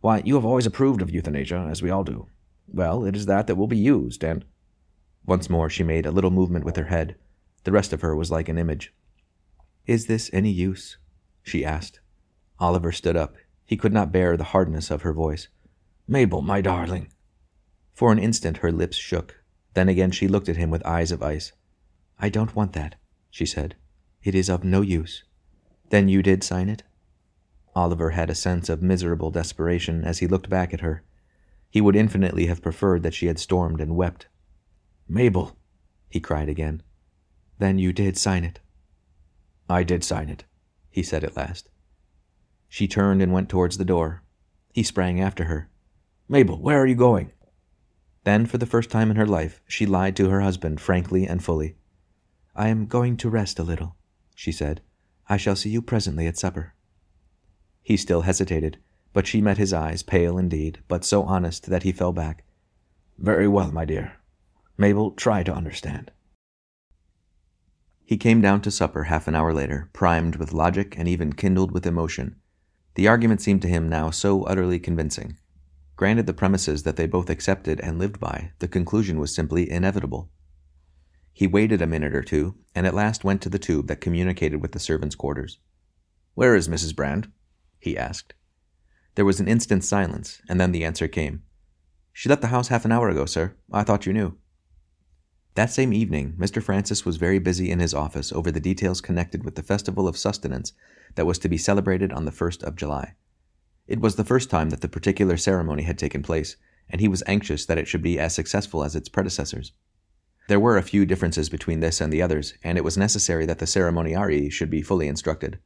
Why, you have always approved of euthanasia, as we all do. Well, it is that that will be used, and. Once more she made a little movement with her head. The rest of her was like an image. Is this any use? she asked. Oliver stood up. He could not bear the hardness of her voice. Mabel, my darling. For an instant her lips shook. Then again she looked at him with eyes of ice. I don't want that, she said. It is of no use. Then you did sign it? Oliver had a sense of miserable desperation as he looked back at her. He would infinitely have preferred that she had stormed and wept. Mabel, he cried again. Then you did sign it. I did sign it, he said at last. She turned and went towards the door. He sprang after her. Mabel, where are you going? Then, for the first time in her life, she lied to her husband frankly and fully. I am going to rest a little, she said. I shall see you presently at supper. He still hesitated, but she met his eyes, pale indeed, but so honest that he fell back. Very well, my dear. Mabel, try to understand. He came down to supper half an hour later, primed with logic and even kindled with emotion. The argument seemed to him now so utterly convincing. Granted the premises that they both accepted and lived by, the conclusion was simply inevitable. He waited a minute or two, and at last went to the tube that communicated with the servants' quarters. Where is Mrs. Brand? he asked. There was an instant's silence, and then the answer came. She left the house half an hour ago, sir. I thought you knew. That same evening, Mr. Francis was very busy in his office over the details connected with the Festival of Sustenance that was to be celebrated on the 1st of July. It was the first time that the particular ceremony had taken place, and he was anxious that it should be as successful as its predecessors. There were a few differences between this and the others, and it was necessary that the ceremoniarii should be fully instructed.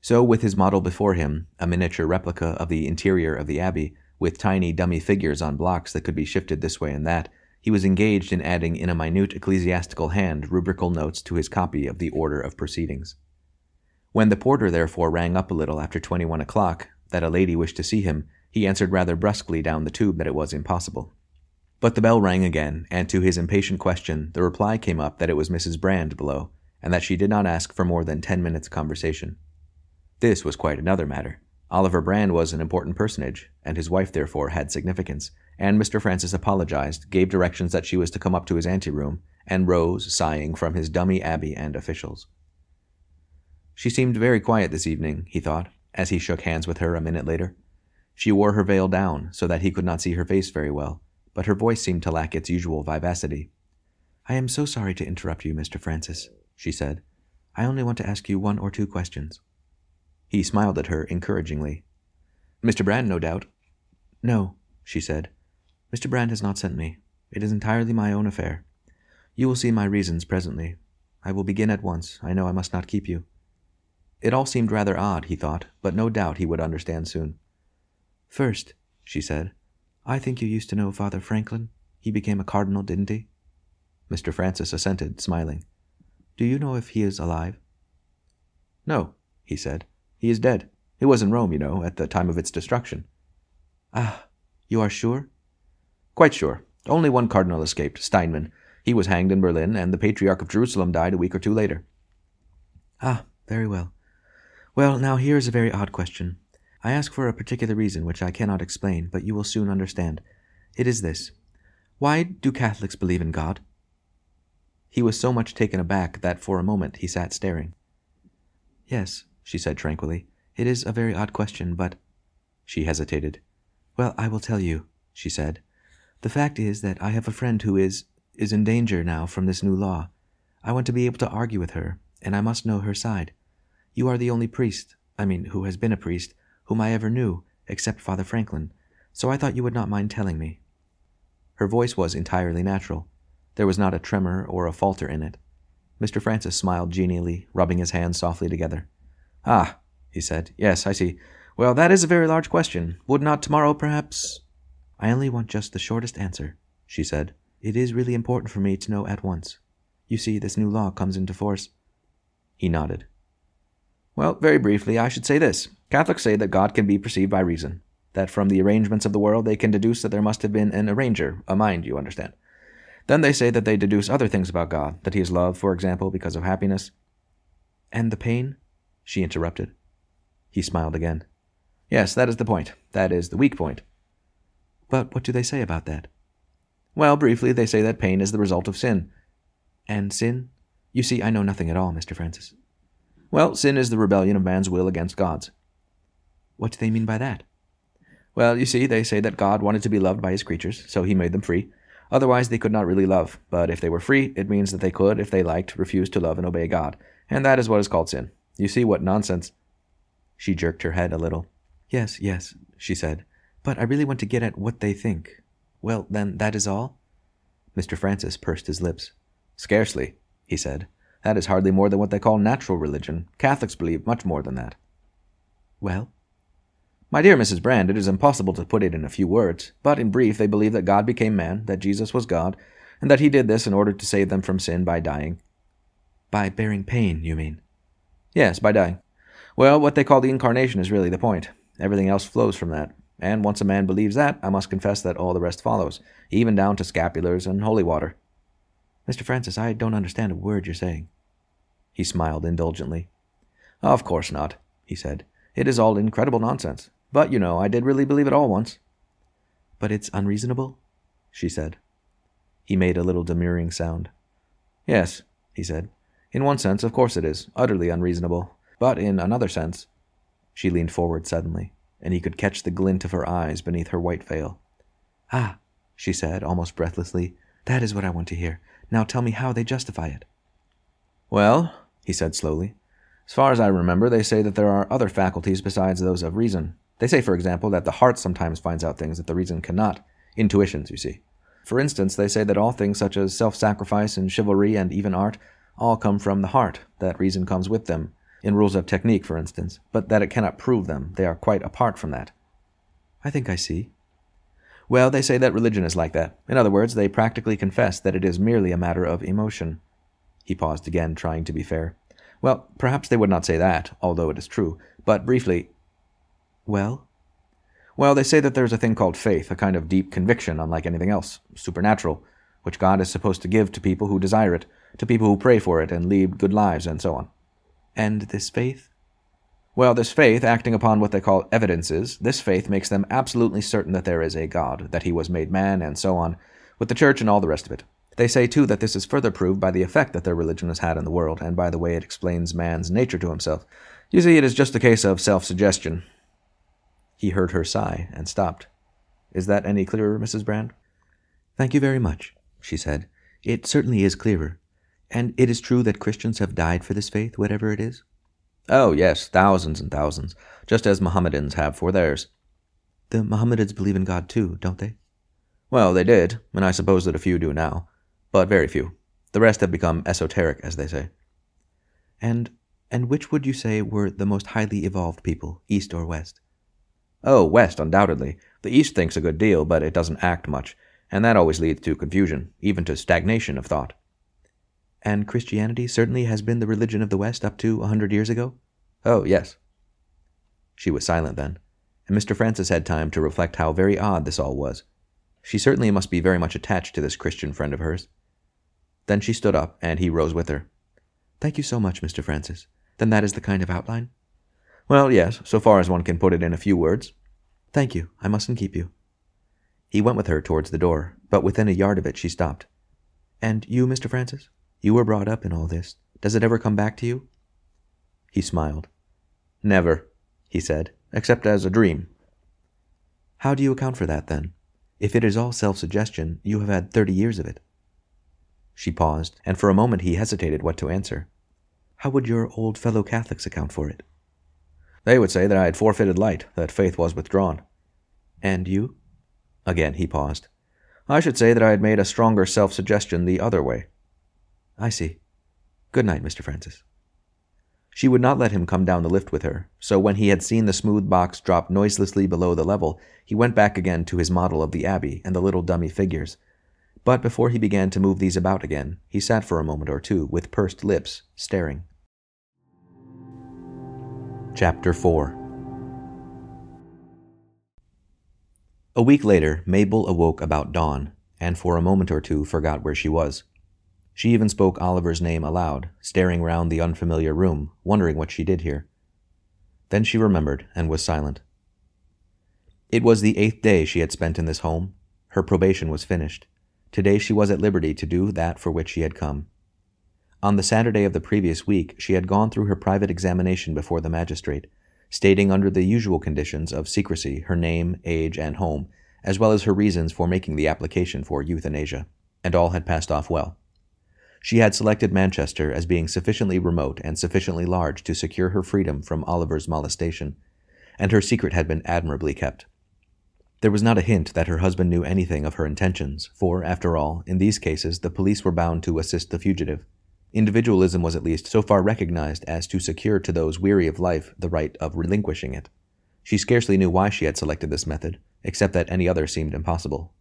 So, with his model before him, a miniature replica of the interior of the abbey, with tiny dummy figures on blocks that could be shifted this way and that, he was engaged in adding in a minute ecclesiastical hand rubrical notes to his copy of the order of proceedings. When the porter therefore rang up a little after twenty one o'clock that a lady wished to see him, he answered rather brusquely down the tube that it was impossible. But the bell rang again, and to his impatient question, the reply came up that it was Mrs. Brand below, and that she did not ask for more than ten minutes' conversation. This was quite another matter. Oliver Brand was an important personage, and his wife therefore had significance, and Mr. Francis apologized, gave directions that she was to come up to his anteroom, and rose, sighing, from his dummy abbey and officials. She seemed very quiet this evening, he thought, as he shook hands with her a minute later. She wore her veil down so that he could not see her face very well, but her voice seemed to lack its usual vivacity. I am so sorry to interrupt you, Mr. Francis, she said. I only want to ask you one or two questions. He smiled at her encouragingly. Mr. Brand, no doubt. No, she said. Mr. Brand has not sent me. It is entirely my own affair. You will see my reasons presently. I will begin at once. I know I must not keep you. It all seemed rather odd, he thought, but no doubt he would understand soon. First, she said, I think you used to know Father Franklin. He became a cardinal, didn't he? Mr. Francis assented, smiling. Do you know if he is alive? No, he said. He is dead. He was in Rome, you know, at the time of its destruction. Ah, you are sure? Quite sure. Only one cardinal escaped, Steinmann. He was hanged in Berlin, and the Patriarch of Jerusalem died a week or two later. Ah, very well. Well, now here is a very odd question. I ask for a particular reason which I cannot explain, but you will soon understand. It is this Why do Catholics believe in God? He was so much taken aback that for a moment he sat staring. Yes, she said tranquilly, it is a very odd question, but. She hesitated. Well, I will tell you, she said. The fact is that I have a friend who is is in danger now from this new law. I want to be able to argue with her, and I must know her side. You are the only priest, I mean, who has been a priest, whom I ever knew, except Father Franklin, so I thought you would not mind telling me. Her voice was entirely natural. There was not a tremor or a falter in it. Mr. Francis smiled genially, rubbing his hands softly together. Ah, he said. Yes, I see. Well, that is a very large question. Would not tomorrow, perhaps? I only want just the shortest answer, she said. It is really important for me to know at once. You see, this new law comes into force. He nodded. Well, very briefly, I should say this Catholics say that God can be perceived by reason, that from the arrangements of the world they can deduce that there must have been an arranger, a mind, you understand. Then they say that they deduce other things about God, that he is love, for example, because of happiness. And the pain? She interrupted. He smiled again. Yes, that is the point. That is the weak point. But what do they say about that? Well, briefly, they say that pain is the result of sin. And sin? You see, I know nothing at all, Mr. Francis. Well, sin is the rebellion of man's will against God's. What do they mean by that? Well, you see, they say that God wanted to be loved by his creatures, so he made them free. Otherwise, they could not really love. But if they were free, it means that they could, if they liked, refuse to love and obey God. And that is what is called sin. You see what nonsense. She jerked her head a little. Yes, yes, she said. But I really want to get at what they think. Well, then, that is all? Mr. Francis pursed his lips. Scarcely, he said. That is hardly more than what they call natural religion. Catholics believe much more than that. Well? My dear Mrs. Brand, it is impossible to put it in a few words, but in brief, they believe that God became man, that Jesus was God, and that he did this in order to save them from sin by dying. By bearing pain, you mean? Yes, by dying. Well, what they call the incarnation is really the point. Everything else flows from that. And once a man believes that, I must confess that all the rest follows, even down to scapulars and holy water. Mr. Francis, I don't understand a word you're saying. He smiled indulgently. Of course not, he said. It is all incredible nonsense. But, you know, I did really believe it all once. But it's unreasonable? she said. He made a little demurring sound. Yes, he said. In one sense, of course it is, utterly unreasonable. But in another sense. She leaned forward suddenly, and he could catch the glint of her eyes beneath her white veil. Ah, she said, almost breathlessly, that is what I want to hear. Now tell me how they justify it. Well, he said slowly, as far as I remember, they say that there are other faculties besides those of reason. They say, for example, that the heart sometimes finds out things that the reason cannot. Intuitions, you see. For instance, they say that all things such as self sacrifice and chivalry and even art all come from the heart, that reason comes with them, in rules of technique, for instance, but that it cannot prove them. They are quite apart from that. I think I see. Well, they say that religion is like that. In other words, they practically confess that it is merely a matter of emotion. He paused again, trying to be fair. Well, perhaps they would not say that, although it is true. But briefly. Well? Well, they say that there's a thing called faith, a kind of deep conviction, unlike anything else, supernatural, which God is supposed to give to people who desire it, to people who pray for it and lead good lives, and so on. And this faith? Well, this faith, acting upon what they call evidences, this faith makes them absolutely certain that there is a God, that he was made man, and so on, with the church and all the rest of it. They say, too, that this is further proved by the effect that their religion has had in the world, and by the way it explains man's nature to himself. You see, it is just a case of self suggestion. He heard her sigh and stopped. Is that any clearer, Mrs. Brand? Thank you very much, she said. It certainly is clearer. And it is true that Christians have died for this faith, whatever it is? Oh, yes, thousands and thousands, just as Mohammedans have for theirs. The Mohammedans believe in God too, don't they? Well, they did, and I suppose that a few do now but very few. The rest have become esoteric, as they say. And and which would you say were the most highly evolved people, East or West? Oh, West, undoubtedly. The East thinks a good deal, but it doesn't act much, and that always leads to confusion, even to stagnation of thought. And Christianity certainly has been the religion of the West up to a hundred years ago? Oh, yes. She was silent then, and Mr. Francis had time to reflect how very odd this all was. She certainly must be very much attached to this Christian friend of hers. Then she stood up, and he rose with her. Thank you so much, Mr. Francis. Then that is the kind of outline? Well, yes, so far as one can put it in a few words. Thank you. I mustn't keep you. He went with her towards the door, but within a yard of it she stopped. And you, Mr. Francis? You were brought up in all this. Does it ever come back to you? He smiled. Never, he said, except as a dream. How do you account for that, then? If it is all self suggestion, you have had thirty years of it. She paused, and for a moment he hesitated what to answer. How would your old fellow Catholics account for it? They would say that I had forfeited light, that faith was withdrawn. And you? Again he paused. I should say that I had made a stronger self suggestion the other way. I see. Good night, Mr. Francis. She would not let him come down the lift with her, so when he had seen the smooth box drop noiselessly below the level, he went back again to his model of the Abbey and the little dummy figures, but before he began to move these about again, he sat for a moment or two with pursed lips, staring. Chapter 4 A week later, Mabel awoke about dawn, and for a moment or two forgot where she was. She even spoke Oliver's name aloud, staring round the unfamiliar room, wondering what she did here. Then she remembered and was silent. It was the eighth day she had spent in this home. Her probation was finished. Today she was at liberty to do that for which she had come. On the Saturday of the previous week, she had gone through her private examination before the magistrate, stating under the usual conditions of secrecy her name, age, and home, as well as her reasons for making the application for euthanasia, and all had passed off well. She had selected Manchester as being sufficiently remote and sufficiently large to secure her freedom from Oliver's molestation, and her secret had been admirably kept. There was not a hint that her husband knew anything of her intentions, for, after all, in these cases the police were bound to assist the fugitive. Individualism was at least so far recognized as to secure to those weary of life the right of relinquishing it. She scarcely knew why she had selected this method, except that any other seemed impossible.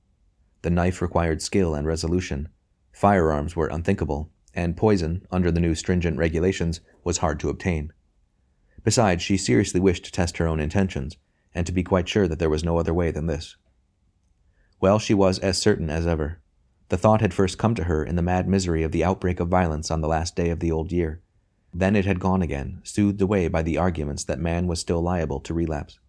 The knife required skill and resolution. Firearms were unthinkable, and poison, under the new stringent regulations, was hard to obtain. Besides, she seriously wished to test her own intentions, and to be quite sure that there was no other way than this. Well, she was as certain as ever. The thought had first come to her in the mad misery of the outbreak of violence on the last day of the old year. Then it had gone again, soothed away by the arguments that man was still liable to relapse.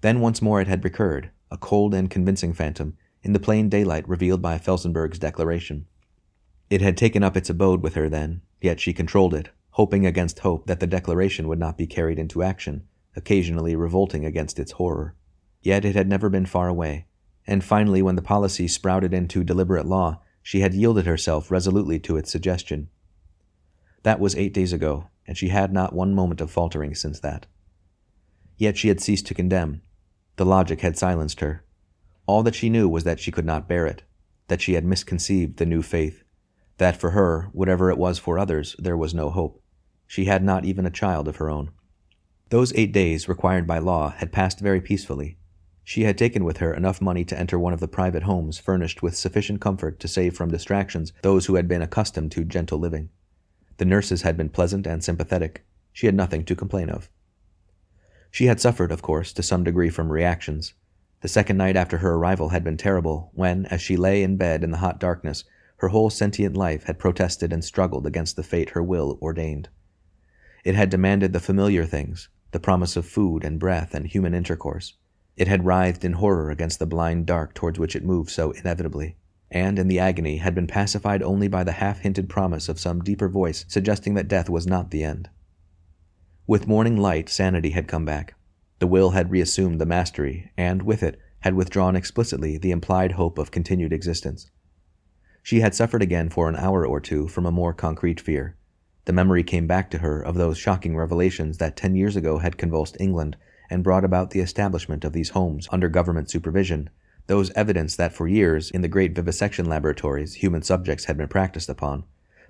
Then once more it had recurred, a cold and convincing phantom, in the plain daylight revealed by Felsenburgh's declaration. It had taken up its abode with her then, yet she controlled it, hoping against hope that the declaration would not be carried into action, occasionally revolting against its horror. Yet it had never been far away, and finally, when the policy sprouted into deliberate law, she had yielded herself resolutely to its suggestion. That was eight days ago, and she had not one moment of faltering since that. Yet she had ceased to condemn, the logic had silenced her. All that she knew was that she could not bear it, that she had misconceived the new faith, that for her, whatever it was for others, there was no hope. She had not even a child of her own. Those eight days, required by law, had passed very peacefully. She had taken with her enough money to enter one of the private homes furnished with sufficient comfort to save from distractions those who had been accustomed to gentle living. The nurses had been pleasant and sympathetic. She had nothing to complain of. She had suffered, of course, to some degree from reactions. The second night after her arrival had been terrible, when, as she lay in bed in the hot darkness, her whole sentient life had protested and struggled against the fate her will ordained. It had demanded the familiar things, the promise of food and breath and human intercourse. It had writhed in horror against the blind dark towards which it moved so inevitably, and in the agony had been pacified only by the half hinted promise of some deeper voice suggesting that death was not the end. With morning light, sanity had come back. The will had reassumed the mastery, and with it had withdrawn explicitly the implied hope of continued existence. She had suffered again for an hour or two from a more concrete fear. The memory came back to her of those shocking revelations that ten years ago had convulsed England and brought about the establishment of these homes under government supervision, those evidence that for years, in the great vivisection laboratories, human subjects had been practiced upon,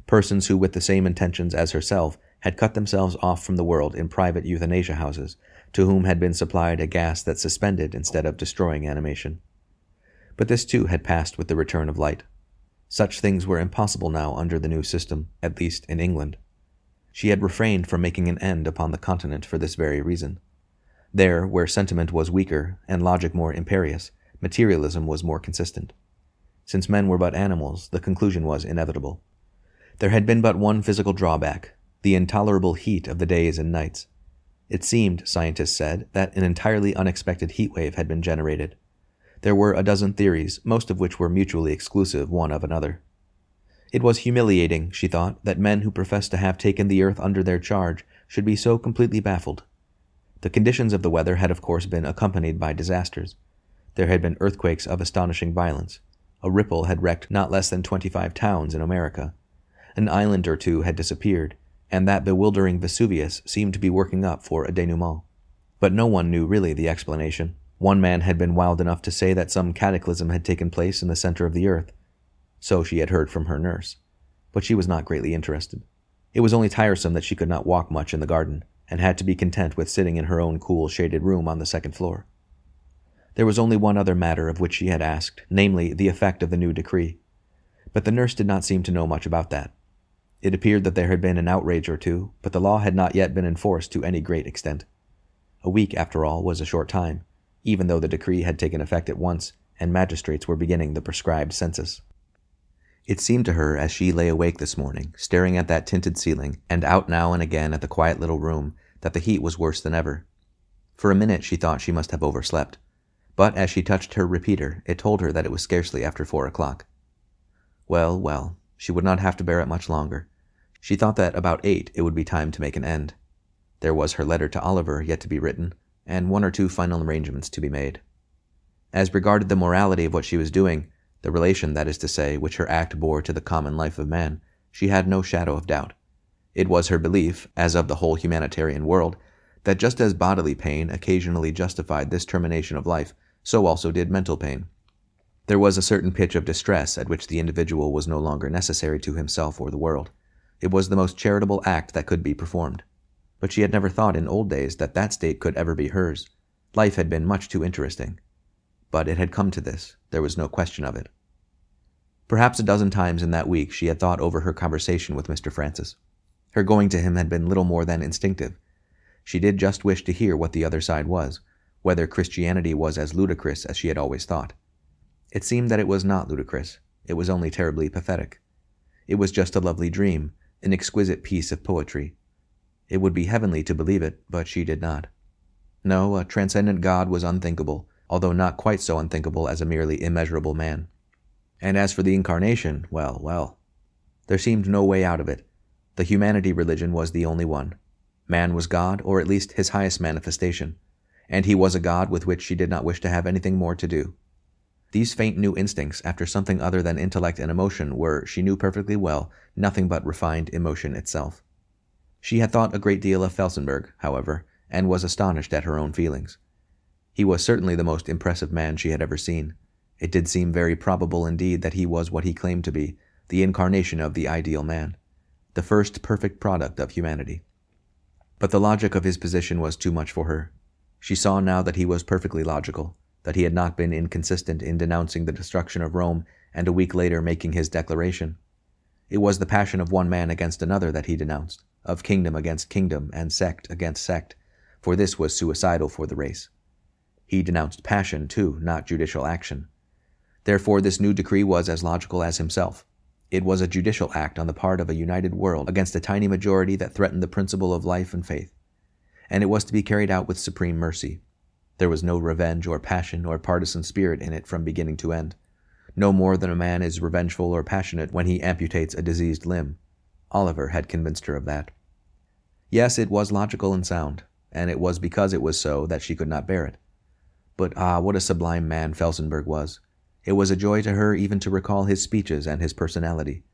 persons who, with the same intentions as herself, had cut themselves off from the world in private euthanasia houses, to whom had been supplied a gas that suspended instead of destroying animation. But this too had passed with the return of light. Such things were impossible now under the new system, at least in England. She had refrained from making an end upon the continent for this very reason. There, where sentiment was weaker and logic more imperious, materialism was more consistent. Since men were but animals, the conclusion was inevitable. There had been but one physical drawback the intolerable heat of the days and nights. It seemed, scientists said, that an entirely unexpected heat wave had been generated. There were a dozen theories, most of which were mutually exclusive one of another. It was humiliating, she thought, that men who professed to have taken the earth under their charge should be so completely baffled. The conditions of the weather had, of course, been accompanied by disasters. There had been earthquakes of astonishing violence. A ripple had wrecked not less than twenty five towns in America. An island or two had disappeared, and that bewildering Vesuvius seemed to be working up for a denouement. But no one knew really the explanation. One man had been wild enough to say that some cataclysm had taken place in the center of the earth. So she had heard from her nurse. But she was not greatly interested. It was only tiresome that she could not walk much in the garden, and had to be content with sitting in her own cool, shaded room on the second floor. There was only one other matter of which she had asked, namely, the effect of the new decree. But the nurse did not seem to know much about that. It appeared that there had been an outrage or two, but the law had not yet been enforced to any great extent. A week, after all, was a short time, even though the decree had taken effect at once, and magistrates were beginning the prescribed census. It seemed to her as she lay awake this morning, staring at that tinted ceiling, and out now and again at the quiet little room, that the heat was worse than ever. For a minute she thought she must have overslept, but as she touched her repeater, it told her that it was scarcely after four o'clock. Well, well, she would not have to bear it much longer. She thought that about eight it would be time to make an end. There was her letter to Oliver yet to be written, and one or two final arrangements to be made. As regarded the morality of what she was doing, the relation, that is to say, which her act bore to the common life of man, she had no shadow of doubt. It was her belief, as of the whole humanitarian world, that just as bodily pain occasionally justified this termination of life, so also did mental pain. There was a certain pitch of distress at which the individual was no longer necessary to himself or the world. It was the most charitable act that could be performed. But she had never thought in old days that that state could ever be hers. Life had been much too interesting. But it had come to this, there was no question of it. Perhaps a dozen times in that week she had thought over her conversation with Mr. Francis. Her going to him had been little more than instinctive. She did just wish to hear what the other side was, whether Christianity was as ludicrous as she had always thought. It seemed that it was not ludicrous, it was only terribly pathetic. It was just a lovely dream, an exquisite piece of poetry. It would be heavenly to believe it, but she did not. No, a transcendent God was unthinkable, although not quite so unthinkable as a merely immeasurable man. And as for the incarnation, well, well. There seemed no way out of it. The humanity religion was the only one. Man was God, or at least his highest manifestation, and he was a God with which she did not wish to have anything more to do. These faint new instincts after something other than intellect and emotion were, she knew perfectly well, nothing but refined emotion itself. She had thought a great deal of Felsenburgh, however, and was astonished at her own feelings. He was certainly the most impressive man she had ever seen. It did seem very probable indeed that he was what he claimed to be, the incarnation of the ideal man, the first perfect product of humanity. But the logic of his position was too much for her. She saw now that he was perfectly logical, that he had not been inconsistent in denouncing the destruction of Rome and a week later making his declaration. It was the passion of one man against another that he denounced, of kingdom against kingdom and sect against sect, for this was suicidal for the race. He denounced passion, too, not judicial action. Therefore, this new decree was as logical as himself. It was a judicial act on the part of a united world against a tiny majority that threatened the principle of life and faith. And it was to be carried out with supreme mercy. There was no revenge or passion or partisan spirit in it from beginning to end. No more than a man is revengeful or passionate when he amputates a diseased limb. Oliver had convinced her of that. Yes, it was logical and sound, and it was because it was so that she could not bear it. But ah, what a sublime man Felsenburgh was! It was a joy to her even to recall his speeches and his personality.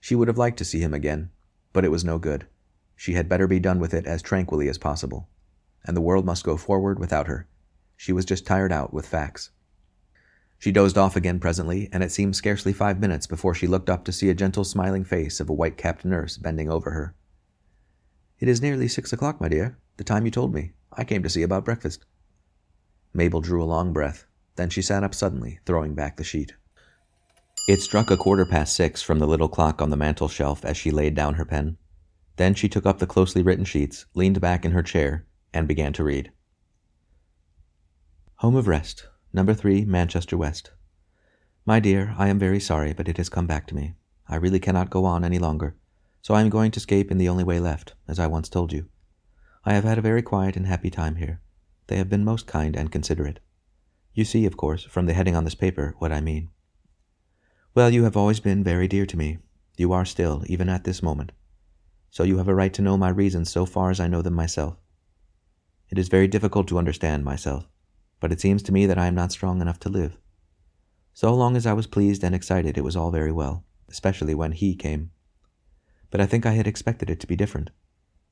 She would have liked to see him again, but it was no good. She had better be done with it as tranquilly as possible. And the world must go forward without her. She was just tired out with facts. She dozed off again presently, and it seemed scarcely five minutes before she looked up to see a gentle smiling face of a white capped nurse bending over her. It is nearly six o'clock, my dear, the time you told me. I came to see about breakfast. Mabel drew a long breath. Then she sat up suddenly, throwing back the sheet. It struck a quarter past six from the little clock on the mantel shelf as she laid down her pen. Then she took up the closely written sheets, leaned back in her chair, and began to read. Home of Rest, number three, Manchester West. My dear, I am very sorry, but it has come back to me. I really cannot go on any longer, so I am going to escape in the only way left, as I once told you. I have had a very quiet and happy time here. They have been most kind and considerate. You see, of course, from the heading on this paper, what I mean. Well, you have always been very dear to me. You are still, even at this moment. So you have a right to know my reasons so far as I know them myself. It is very difficult to understand myself, but it seems to me that I am not strong enough to live. So long as I was pleased and excited, it was all very well, especially when he came. But I think I had expected it to be different.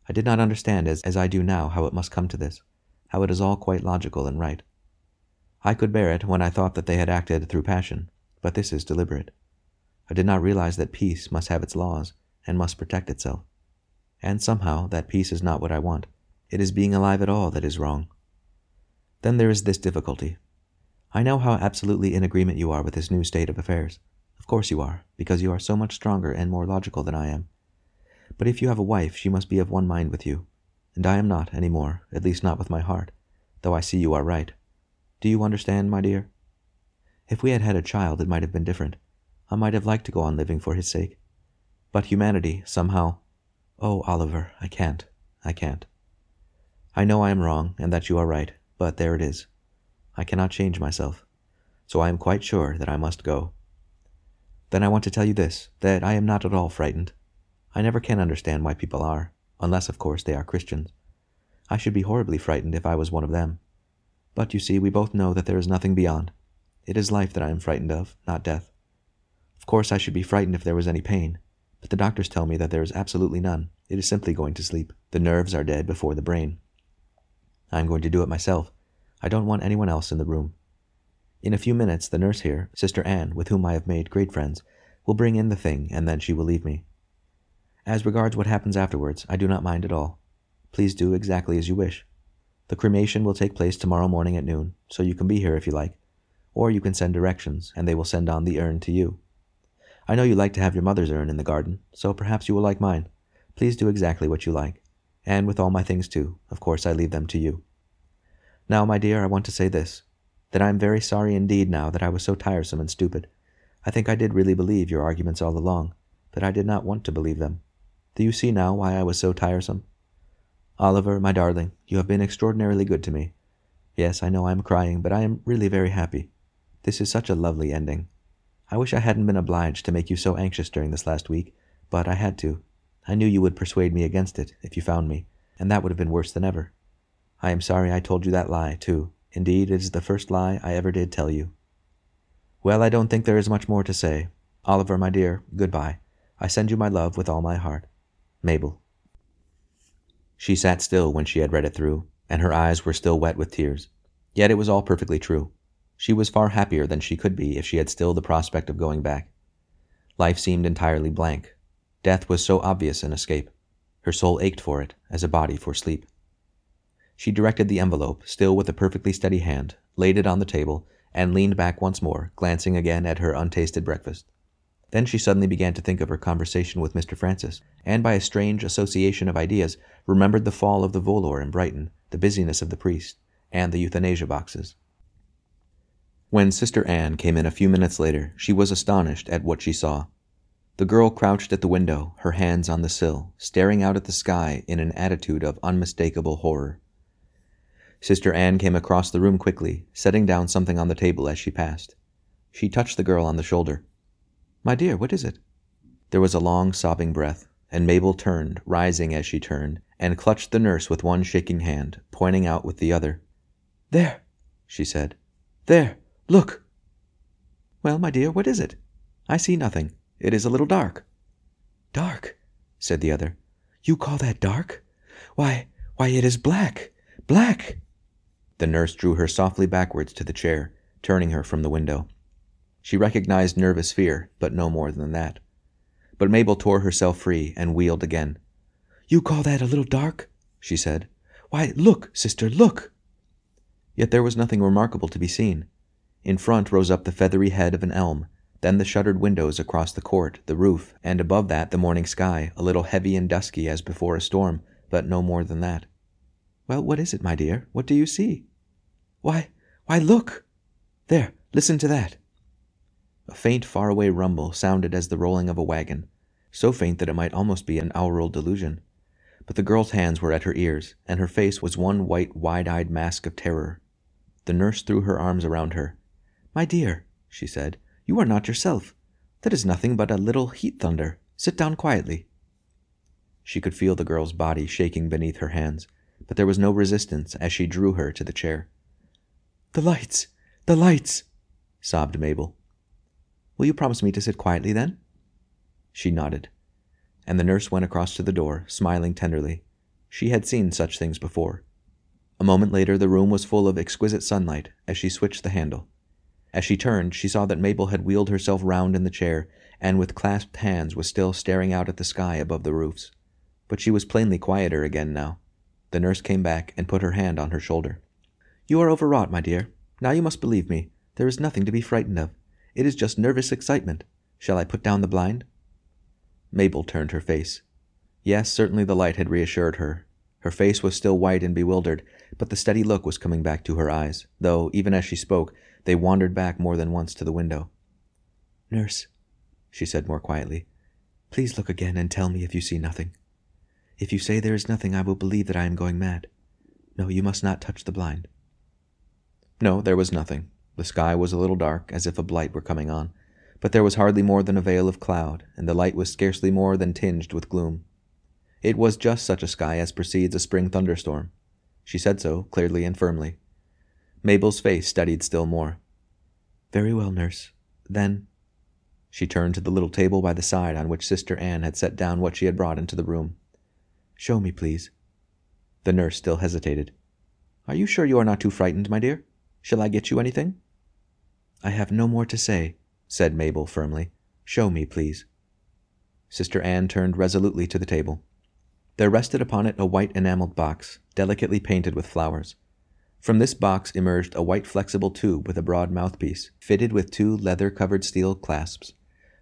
I did not understand as, as I do now how it must come to this, how it is all quite logical and right. I could bear it when I thought that they had acted through passion, but this is deliberate. I did not realize that peace must have its laws and must protect itself. And somehow that peace is not what I want. It is being alive at all that is wrong. Then there is this difficulty. I know how absolutely in agreement you are with this new state of affairs. Of course you are, because you are so much stronger and more logical than I am. But if you have a wife, she must be of one mind with you. And I am not any more, at least not with my heart, though I see you are right. Do you understand, my dear? If we had had a child, it might have been different. I might have liked to go on living for his sake. But humanity, somehow. Oh, Oliver, I can't. I can't. I know I am wrong, and that you are right, but there it is. I cannot change myself. So I am quite sure that I must go. Then I want to tell you this that I am not at all frightened. I never can understand why people are, unless, of course, they are Christians. I should be horribly frightened if I was one of them. But you see, we both know that there is nothing beyond. It is life that I am frightened of, not death. Of course, I should be frightened if there was any pain, but the doctors tell me that there is absolutely none. It is simply going to sleep. The nerves are dead before the brain. I am going to do it myself. I don't want anyone else in the room. In a few minutes, the nurse here, Sister Anne, with whom I have made great friends, will bring in the thing, and then she will leave me. As regards what happens afterwards, I do not mind at all. Please do exactly as you wish. The cremation will take place tomorrow morning at noon, so you can be here if you like, or you can send directions, and they will send on the urn to you. I know you like to have your mother's urn in the garden, so perhaps you will like mine. Please do exactly what you like, and with all my things too. Of course, I leave them to you. Now, my dear, I want to say this that I am very sorry indeed now that I was so tiresome and stupid. I think I did really believe your arguments all along, but I did not want to believe them. Do you see now why I was so tiresome? Oliver, my darling, you have been extraordinarily good to me. Yes, I know I am crying, but I am really very happy. This is such a lovely ending. I wish I hadn't been obliged to make you so anxious during this last week, but I had to. I knew you would persuade me against it if you found me, and that would have been worse than ever. I am sorry I told you that lie, too. Indeed, it is the first lie I ever did tell you. Well, I don't think there is much more to say. Oliver, my dear, good-bye. I send you my love with all my heart. Mabel. She sat still when she had read it through, and her eyes were still wet with tears. Yet it was all perfectly true. She was far happier than she could be if she had still the prospect of going back. Life seemed entirely blank. Death was so obvious an escape. Her soul ached for it, as a body for sleep. She directed the envelope, still with a perfectly steady hand, laid it on the table, and leaned back once more, glancing again at her untasted breakfast. Then she suddenly began to think of her conversation with Mr. Francis, and by a strange association of ideas, remembered the fall of the volor in Brighton, the busyness of the priest, and the euthanasia boxes. When Sister Anne came in a few minutes later, she was astonished at what she saw. The girl crouched at the window, her hands on the sill, staring out at the sky in an attitude of unmistakable horror. Sister Anne came across the room quickly, setting down something on the table as she passed. She touched the girl on the shoulder. My dear, what is it? There was a long, sobbing breath, and Mabel turned, rising as she turned, and clutched the nurse with one shaking hand, pointing out with the other. There, she said. There, look. Well, my dear, what is it? I see nothing. It is a little dark. Dark, said the other. You call that dark? Why, why, it is black, black. The nurse drew her softly backwards to the chair, turning her from the window. She recognized nervous fear, but no more than that. But Mabel tore herself free and wheeled again. You call that a little dark? she said. Why, look, sister, look! Yet there was nothing remarkable to be seen. In front rose up the feathery head of an elm, then the shuttered windows across the court, the roof, and above that the morning sky, a little heavy and dusky as before a storm, but no more than that. Well, what is it, my dear? What do you see? Why, why, look! There, listen to that. A faint, faraway rumble sounded as the rolling of a wagon, so faint that it might almost be an aural delusion. But the girl's hands were at her ears, and her face was one white, wide eyed mask of terror. The nurse threw her arms around her. My dear, she said, you are not yourself. That is nothing but a little heat thunder. Sit down quietly. She could feel the girl's body shaking beneath her hands, but there was no resistance as she drew her to the chair. The lights! The lights! sobbed Mabel. Will you promise me to sit quietly then? She nodded, and the nurse went across to the door, smiling tenderly. She had seen such things before. A moment later, the room was full of exquisite sunlight as she switched the handle. As she turned, she saw that Mabel had wheeled herself round in the chair, and with clasped hands was still staring out at the sky above the roofs. But she was plainly quieter again now. The nurse came back and put her hand on her shoulder. You are overwrought, my dear. Now you must believe me. There is nothing to be frightened of. It is just nervous excitement. Shall I put down the blind? Mabel turned her face. Yes, certainly the light had reassured her. Her face was still white and bewildered, but the steady look was coming back to her eyes, though, even as she spoke, they wandered back more than once to the window. Nurse, she said more quietly, please look again and tell me if you see nothing. If you say there is nothing, I will believe that I am going mad. No, you must not touch the blind. No, there was nothing. The sky was a little dark, as if a blight were coming on, but there was hardly more than a veil of cloud, and the light was scarcely more than tinged with gloom. It was just such a sky as precedes a spring thunderstorm. She said so, clearly and firmly. Mabel's face studied still more. Very well, nurse. Then. She turned to the little table by the side on which Sister Anne had set down what she had brought into the room. Show me, please. The nurse still hesitated. Are you sure you are not too frightened, my dear? Shall I get you anything? I have no more to say, said Mabel firmly. Show me, please. Sister Anne turned resolutely to the table. There rested upon it a white enameled box, delicately painted with flowers. From this box emerged a white flexible tube with a broad mouthpiece, fitted with two leather covered steel clasps.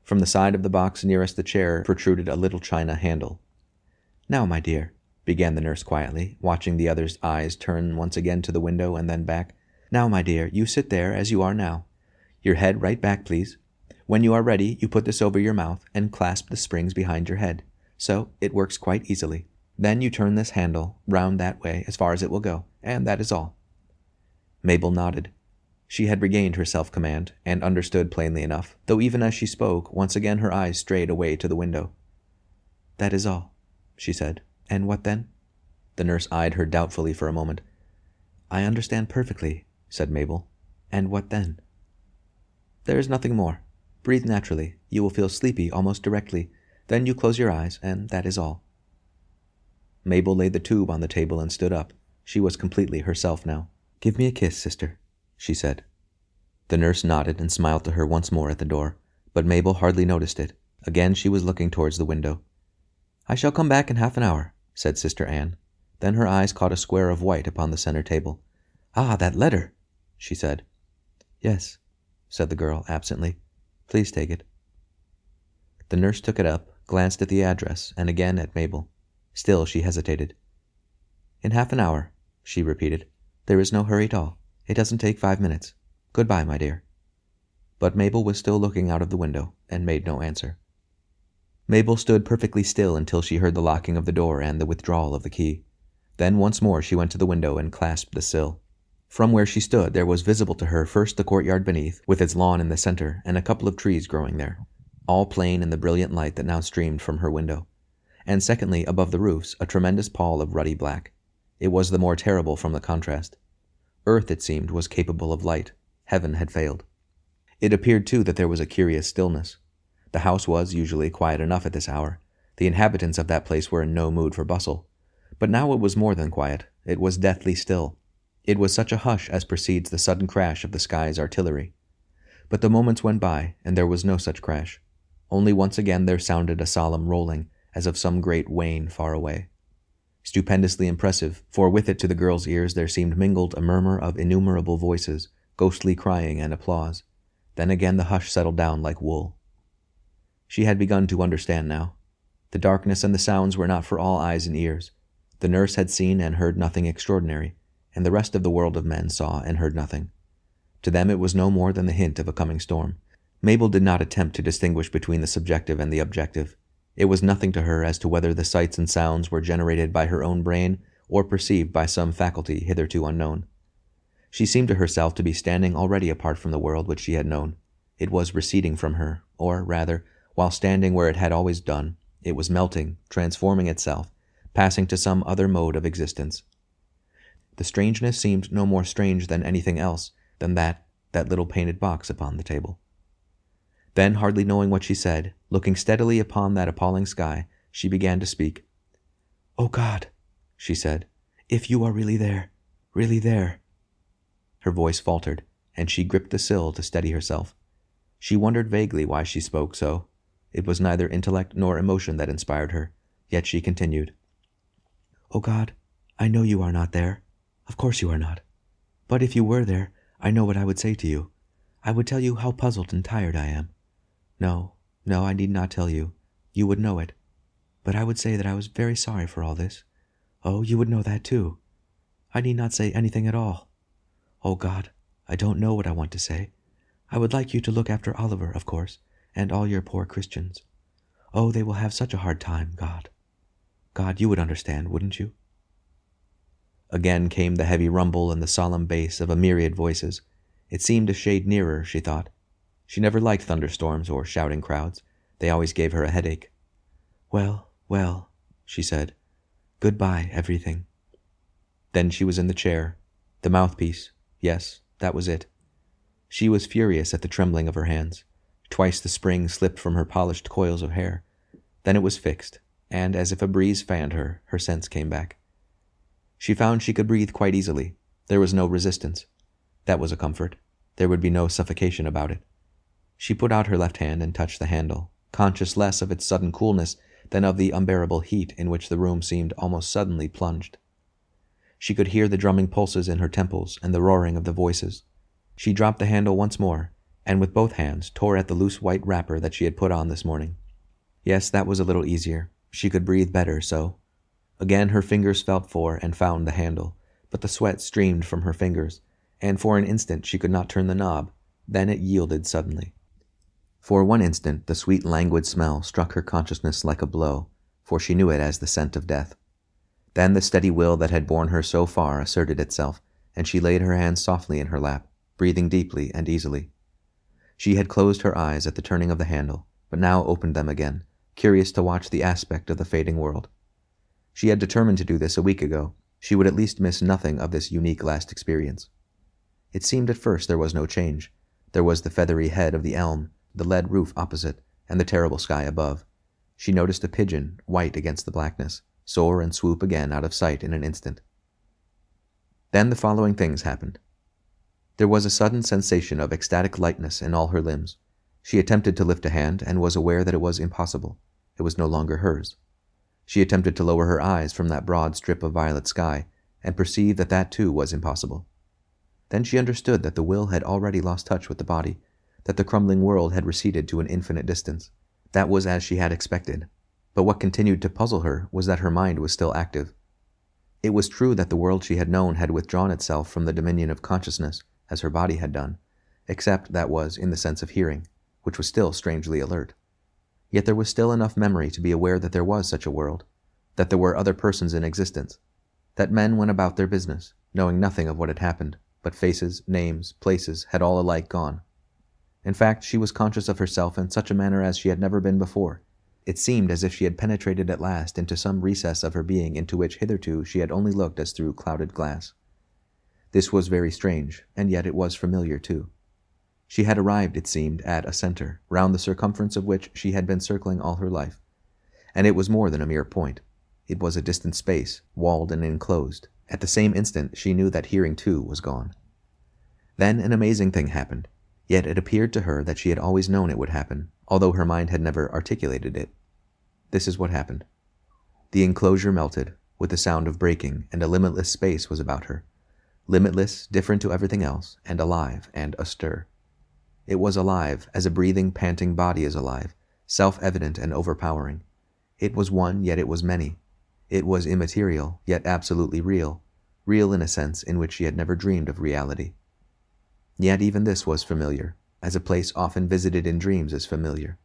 From the side of the box nearest the chair protruded a little china handle. Now, my dear, began the nurse quietly, watching the other's eyes turn once again to the window and then back. Now, my dear, you sit there as you are now. Your head right back, please. When you are ready, you put this over your mouth and clasp the springs behind your head. so it works quite easily. Then you turn this handle round that way as far as it will go, and that is all. Mabel nodded. She had regained her self command, and understood plainly enough, though even as she spoke, once again her eyes strayed away to the window. That is all, she said. And what then? The nurse eyed her doubtfully for a moment. I understand perfectly, said Mabel. And what then? There is nothing more. Breathe naturally. You will feel sleepy almost directly. Then you close your eyes, and that is all. Mabel laid the tube on the table and stood up. She was completely herself now. Give me a kiss, sister, she said. The nurse nodded and smiled to her once more at the door, but Mabel hardly noticed it. Again she was looking towards the window. I shall come back in half an hour, said Sister Anne. Then her eyes caught a square of white upon the center table. Ah, that letter, she said. Yes, said the girl absently. Please take it. The nurse took it up, glanced at the address, and again at Mabel. Still she hesitated. In half an hour, she repeated. There is no hurry at all. It doesn't take five minutes. Good-bye, my dear. But Mabel was still looking out of the window, and made no answer. Mabel stood perfectly still until she heard the locking of the door and the withdrawal of the key. Then once more she went to the window and clasped the sill. From where she stood, there was visible to her first the courtyard beneath, with its lawn in the center, and a couple of trees growing there, all plain in the brilliant light that now streamed from her window. And secondly, above the roofs, a tremendous pall of ruddy black. It was the more terrible from the contrast. Earth, it seemed, was capable of light. Heaven had failed. It appeared, too, that there was a curious stillness. The house was usually quiet enough at this hour. The inhabitants of that place were in no mood for bustle. But now it was more than quiet. It was deathly still. It was such a hush as precedes the sudden crash of the sky's artillery. But the moments went by, and there was no such crash. Only once again there sounded a solemn rolling, as of some great wain far away. Stupendously impressive, for with it to the girl's ears there seemed mingled a murmur of innumerable voices, ghostly crying and applause. Then again the hush settled down like wool. She had begun to understand now. The darkness and the sounds were not for all eyes and ears. The nurse had seen and heard nothing extraordinary, and the rest of the world of men saw and heard nothing. To them it was no more than the hint of a coming storm. Mabel did not attempt to distinguish between the subjective and the objective. It was nothing to her as to whether the sights and sounds were generated by her own brain or perceived by some faculty hitherto unknown. She seemed to herself to be standing already apart from the world which she had known. It was receding from her, or rather, while standing where it had always done, it was melting, transforming itself, passing to some other mode of existence. The strangeness seemed no more strange than anything else than that that little painted box upon the table. Then, hardly knowing what she said, looking steadily upon that appalling sky, she began to speak. Oh God, she said, if you are really there, really there. Her voice faltered, and she gripped the sill to steady herself. She wondered vaguely why she spoke so, it was neither intellect nor emotion that inspired her, yet she continued. Oh God, I know you are not there. Of course you are not. But if you were there, I know what I would say to you. I would tell you how puzzled and tired I am. No, no, I need not tell you. You would know it. But I would say that I was very sorry for all this. Oh, you would know that too. I need not say anything at all. Oh God, I don't know what I want to say. I would like you to look after Oliver, of course, and all your poor Christians. Oh, they will have such a hard time, God. God, you would understand, wouldn't you? Again came the heavy rumble and the solemn bass of a myriad voices. It seemed a shade nearer, she thought. She never liked thunderstorms or shouting crowds. They always gave her a headache. Well, well, she said. Goodbye, everything. Then she was in the chair. The mouthpiece. Yes, that was it. She was furious at the trembling of her hands. Twice the spring slipped from her polished coils of hair. Then it was fixed, and as if a breeze fanned her, her sense came back. She found she could breathe quite easily. There was no resistance. That was a comfort. There would be no suffocation about it. She put out her left hand and touched the handle, conscious less of its sudden coolness than of the unbearable heat in which the room seemed almost suddenly plunged. She could hear the drumming pulses in her temples and the roaring of the voices. She dropped the handle once more and with both hands tore at the loose white wrapper that she had put on this morning. Yes, that was a little easier. She could breathe better so. Again her fingers felt for and found the handle, but the sweat streamed from her fingers, and for an instant she could not turn the knob. Then it yielded suddenly. For one instant the sweet languid smell struck her consciousness like a blow. for she knew it as the scent of death. Then the steady will that had borne her so far asserted itself, and she laid her hands softly in her lap, breathing deeply and easily. She had closed her eyes at the turning of the handle, but now opened them again, curious to watch the aspect of the fading world. She had determined to do this a week ago. She would at least miss nothing of this unique last experience. It seemed at first there was no change. There was the feathery head of the elm, the lead roof opposite, and the terrible sky above. She noticed a pigeon, white against the blackness, soar and swoop again out of sight in an instant. Then the following things happened. There was a sudden sensation of ecstatic lightness in all her limbs. She attempted to lift a hand and was aware that it was impossible. It was no longer hers. She attempted to lower her eyes from that broad strip of violet sky and perceived that that too was impossible. Then she understood that the will had already lost touch with the body, that the crumbling world had receded to an infinite distance. That was as she had expected. But what continued to puzzle her was that her mind was still active. It was true that the world she had known had withdrawn itself from the dominion of consciousness, as her body had done, except that was in the sense of hearing, which was still strangely alert. Yet there was still enough memory to be aware that there was such a world, that there were other persons in existence, that men went about their business, knowing nothing of what had happened, but faces, names, places had all alike gone. In fact, she was conscious of herself in such a manner as she had never been before. It seemed as if she had penetrated at last into some recess of her being into which hitherto she had only looked as through clouded glass. This was very strange, and yet it was familiar too. She had arrived, it seemed, at a center, round the circumference of which she had been circling all her life. And it was more than a mere point. It was a distant space, walled and enclosed, at the same instant, she knew that hearing too was gone. Then an amazing thing happened, yet it appeared to her that she had always known it would happen, although her mind had never articulated it. This is what happened. The enclosure melted, with the sound of breaking, and a limitless space was about her. Limitless, different to everything else, and alive and astir. It was alive, as a breathing, panting body is alive, self evident and overpowering. It was one, yet it was many, it was immaterial, yet absolutely real, real in a sense in which she had never dreamed of reality. Yet even this was familiar, as a place often visited in dreams is familiar.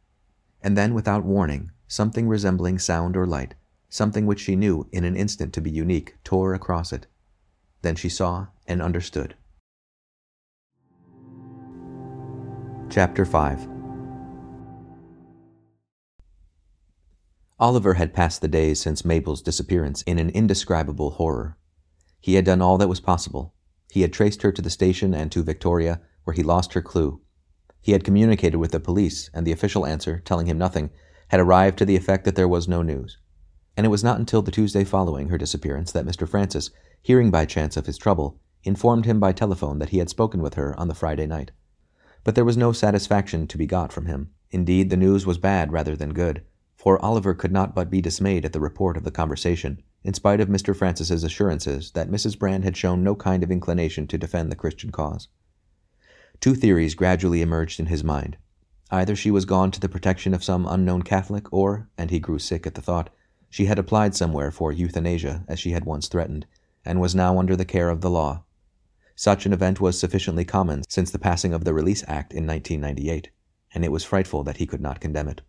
And then, without warning, something resembling sound or light, something which she knew in an instant to be unique, tore across it. Then she saw and understood. Chapter 5 Oliver had passed the days since Mabel's disappearance in an indescribable horror. He had done all that was possible. He had traced her to the station and to Victoria, where he lost her clue. He had communicated with the police, and the official answer, telling him nothing, had arrived to the effect that there was no news. And it was not until the Tuesday following her disappearance that Mr. Francis, hearing by chance of his trouble, informed him by telephone that he had spoken with her on the Friday night. But there was no satisfaction to be got from him. Indeed, the news was bad rather than good for Oliver could not but be dismayed at the report of the conversation, in spite of Mr. Francis's assurances that Mrs. Brand had shown no kind of inclination to defend the Christian cause. Two theories gradually emerged in his mind. Either she was gone to the protection of some unknown Catholic, or, and he grew sick at the thought, she had applied somewhere for euthanasia, as she had once threatened, and was now under the care of the law. Such an event was sufficiently common since the passing of the Release Act in 1998, and it was frightful that he could not condemn it.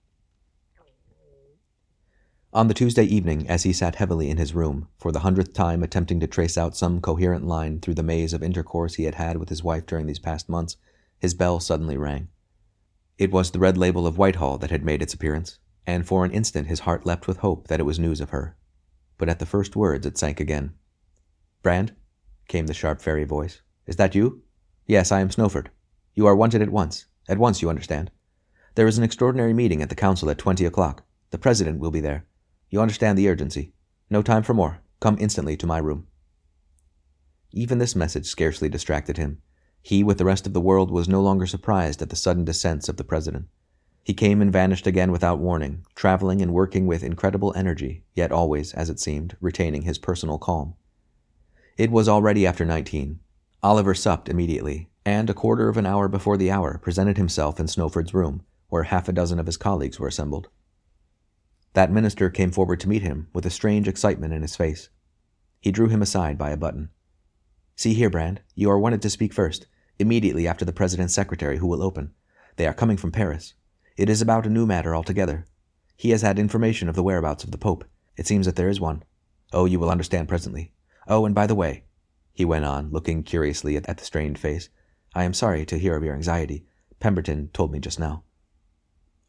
On the Tuesday evening, as he sat heavily in his room, for the hundredth time attempting to trace out some coherent line through the maze of intercourse he had had with his wife during these past months, his bell suddenly rang. It was the red label of Whitehall that had made its appearance, and for an instant his heart leapt with hope that it was news of her. But at the first words it sank again. Brand? came the sharp fairy voice. Is that you? Yes, I am Snowford. You are wanted at once. At once, you understand. There is an extraordinary meeting at the council at twenty o'clock. The president will be there. You understand the urgency. No time for more. Come instantly to my room. Even this message scarcely distracted him. He, with the rest of the world, was no longer surprised at the sudden descents of the president. He came and vanished again without warning, traveling and working with incredible energy, yet always, as it seemed, retaining his personal calm. It was already after nineteen. Oliver supped immediately, and a quarter of an hour before the hour presented himself in Snowford's room, where half a dozen of his colleagues were assembled. That minister came forward to meet him with a strange excitement in his face. He drew him aside by a button. See here, Brand, you are wanted to speak first, immediately after the president's secretary, who will open. They are coming from Paris. It is about a new matter altogether. He has had information of the whereabouts of the Pope. It seems that there is one. Oh, you will understand presently. Oh, and by the way, he went on, looking curiously at the strained face, I am sorry to hear of your anxiety. Pemberton told me just now.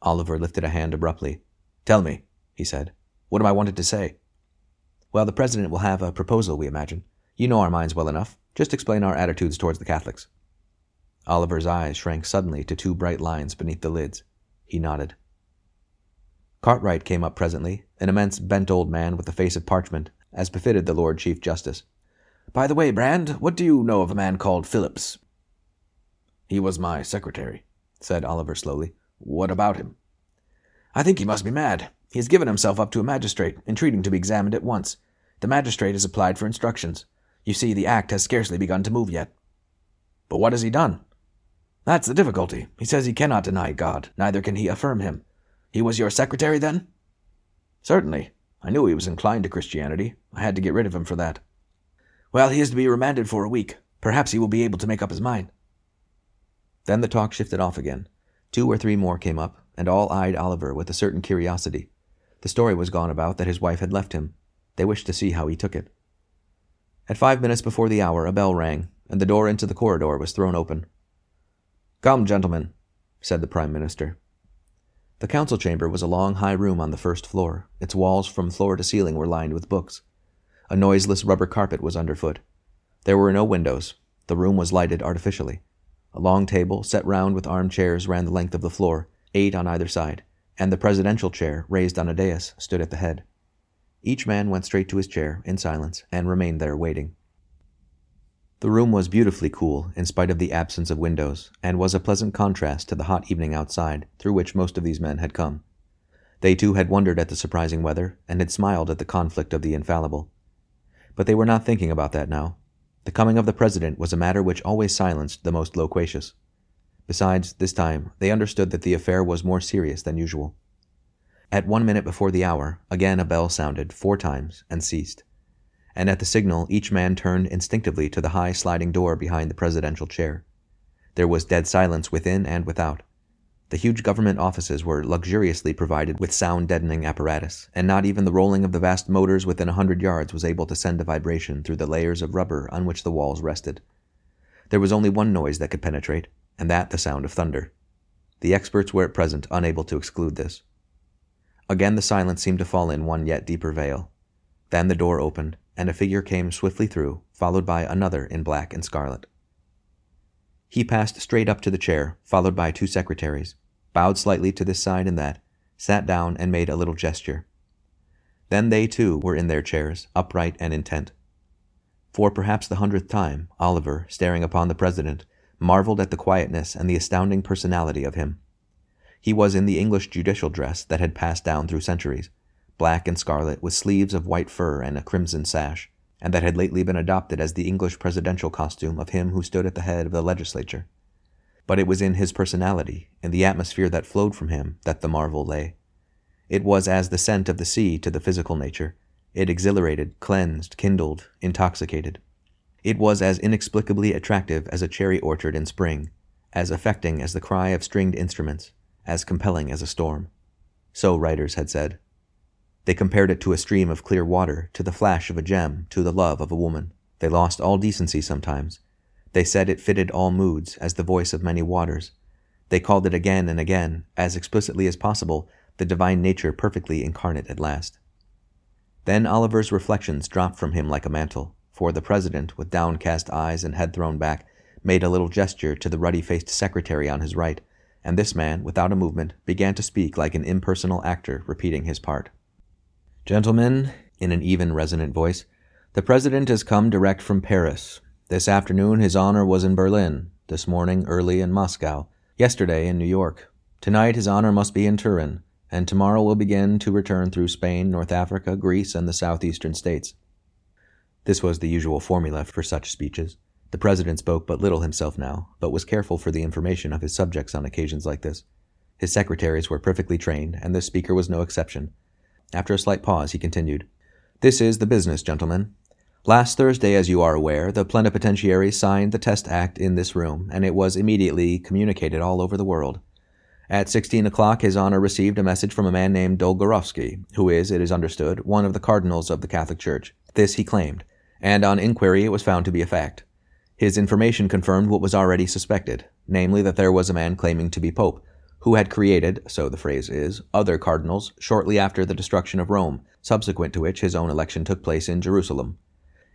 Oliver lifted a hand abruptly. Tell me, he said. What am I wanted to say? Well, the President will have a proposal, we imagine. You know our minds well enough. Just explain our attitudes towards the Catholics. Oliver's eyes shrank suddenly to two bright lines beneath the lids. He nodded. Cartwright came up presently, an immense bent old man with a face of parchment, as befitted the Lord Chief Justice. By the way, Brand, what do you know of a man called Phillips? He was my secretary, said Oliver slowly. What about him? I think he must be mad. He has given himself up to a magistrate, entreating to be examined at once. The magistrate has applied for instructions. You see, the act has scarcely begun to move yet. But what has he done? That's the difficulty. He says he cannot deny God, neither can he affirm him. He was your secretary, then? Certainly. I knew he was inclined to Christianity. I had to get rid of him for that. Well, he is to be remanded for a week. Perhaps he will be able to make up his mind. Then the talk shifted off again. Two or three more came up, and all eyed Oliver with a certain curiosity. The story was gone about that his wife had left him. They wished to see how he took it. At five minutes before the hour, a bell rang, and the door into the corridor was thrown open. Come, gentlemen, said the Prime Minister. The council chamber was a long, high room on the first floor. Its walls from floor to ceiling were lined with books. A noiseless rubber carpet was underfoot. There were no windows. The room was lighted artificially. A long table, set round with armchairs, ran the length of the floor, eight on either side, and the presidential chair, raised on a dais, stood at the head. Each man went straight to his chair, in silence, and remained there waiting. The room was beautifully cool, in spite of the absence of windows, and was a pleasant contrast to the hot evening outside, through which most of these men had come. They too had wondered at the surprising weather, and had smiled at the conflict of the infallible. But they were not thinking about that now. The coming of the president was a matter which always silenced the most loquacious. Besides, this time, they understood that the affair was more serious than usual. At one minute before the hour, again a bell sounded four times and ceased. And at the signal, each man turned instinctively to the high sliding door behind the presidential chair. There was dead silence within and without. The huge government offices were luxuriously provided with sound deadening apparatus, and not even the rolling of the vast motors within a hundred yards was able to send a vibration through the layers of rubber on which the walls rested. There was only one noise that could penetrate, and that the sound of thunder. The experts were at present unable to exclude this. Again the silence seemed to fall in one yet deeper veil. Then the door opened, and a figure came swiftly through, followed by another in black and scarlet. He passed straight up to the chair, followed by two secretaries, bowed slightly to this side and that, sat down and made a little gesture. Then they too were in their chairs, upright and intent. For perhaps the hundredth time, Oliver, staring upon the president, marveled at the quietness and the astounding personality of him. He was in the English judicial dress that had passed down through centuries, black and scarlet, with sleeves of white fur and a crimson sash, and that had lately been adopted as the English presidential costume of him who stood at the head of the legislature. But it was in his personality, in the atmosphere that flowed from him, that the marvel lay. It was as the scent of the sea to the physical nature. It exhilarated, cleansed, kindled, intoxicated. It was as inexplicably attractive as a cherry orchard in spring, as affecting as the cry of stringed instruments, as compelling as a storm. So writers had said. They compared it to a stream of clear water, to the flash of a gem, to the love of a woman. They lost all decency sometimes. They said it fitted all moods, as the voice of many waters. They called it again and again, as explicitly as possible, the divine nature perfectly incarnate at last. Then Oliver's reflections dropped from him like a mantle for the president, with downcast eyes and head thrown back, made a little gesture to the ruddy faced secretary on his right, and this man, without a movement, began to speak like an impersonal actor repeating his part. Gentlemen, in an even, resonant voice, the president has come direct from Paris. This afternoon his honor was in Berlin, this morning early in Moscow, yesterday in New York. Tonight his honor must be in Turin, and tomorrow will begin to return through Spain, North Africa, Greece, and the southeastern states. This was the usual formula for such speeches. The president spoke but little himself now, but was careful for the information of his subjects on occasions like this. His secretaries were perfectly trained, and this speaker was no exception. After a slight pause, he continued This is the business, gentlemen. Last Thursday, as you are aware, the plenipotentiary signed the Test Act in this room, and it was immediately communicated all over the world. At 16 o'clock, His Honor received a message from a man named Dolgorovsky, who is, it is understood, one of the cardinals of the Catholic Church. This he claimed, and on inquiry it was found to be a fact. His information confirmed what was already suspected, namely that there was a man claiming to be Pope, who had created, so the phrase is, other cardinals shortly after the destruction of Rome, subsequent to which his own election took place in Jerusalem.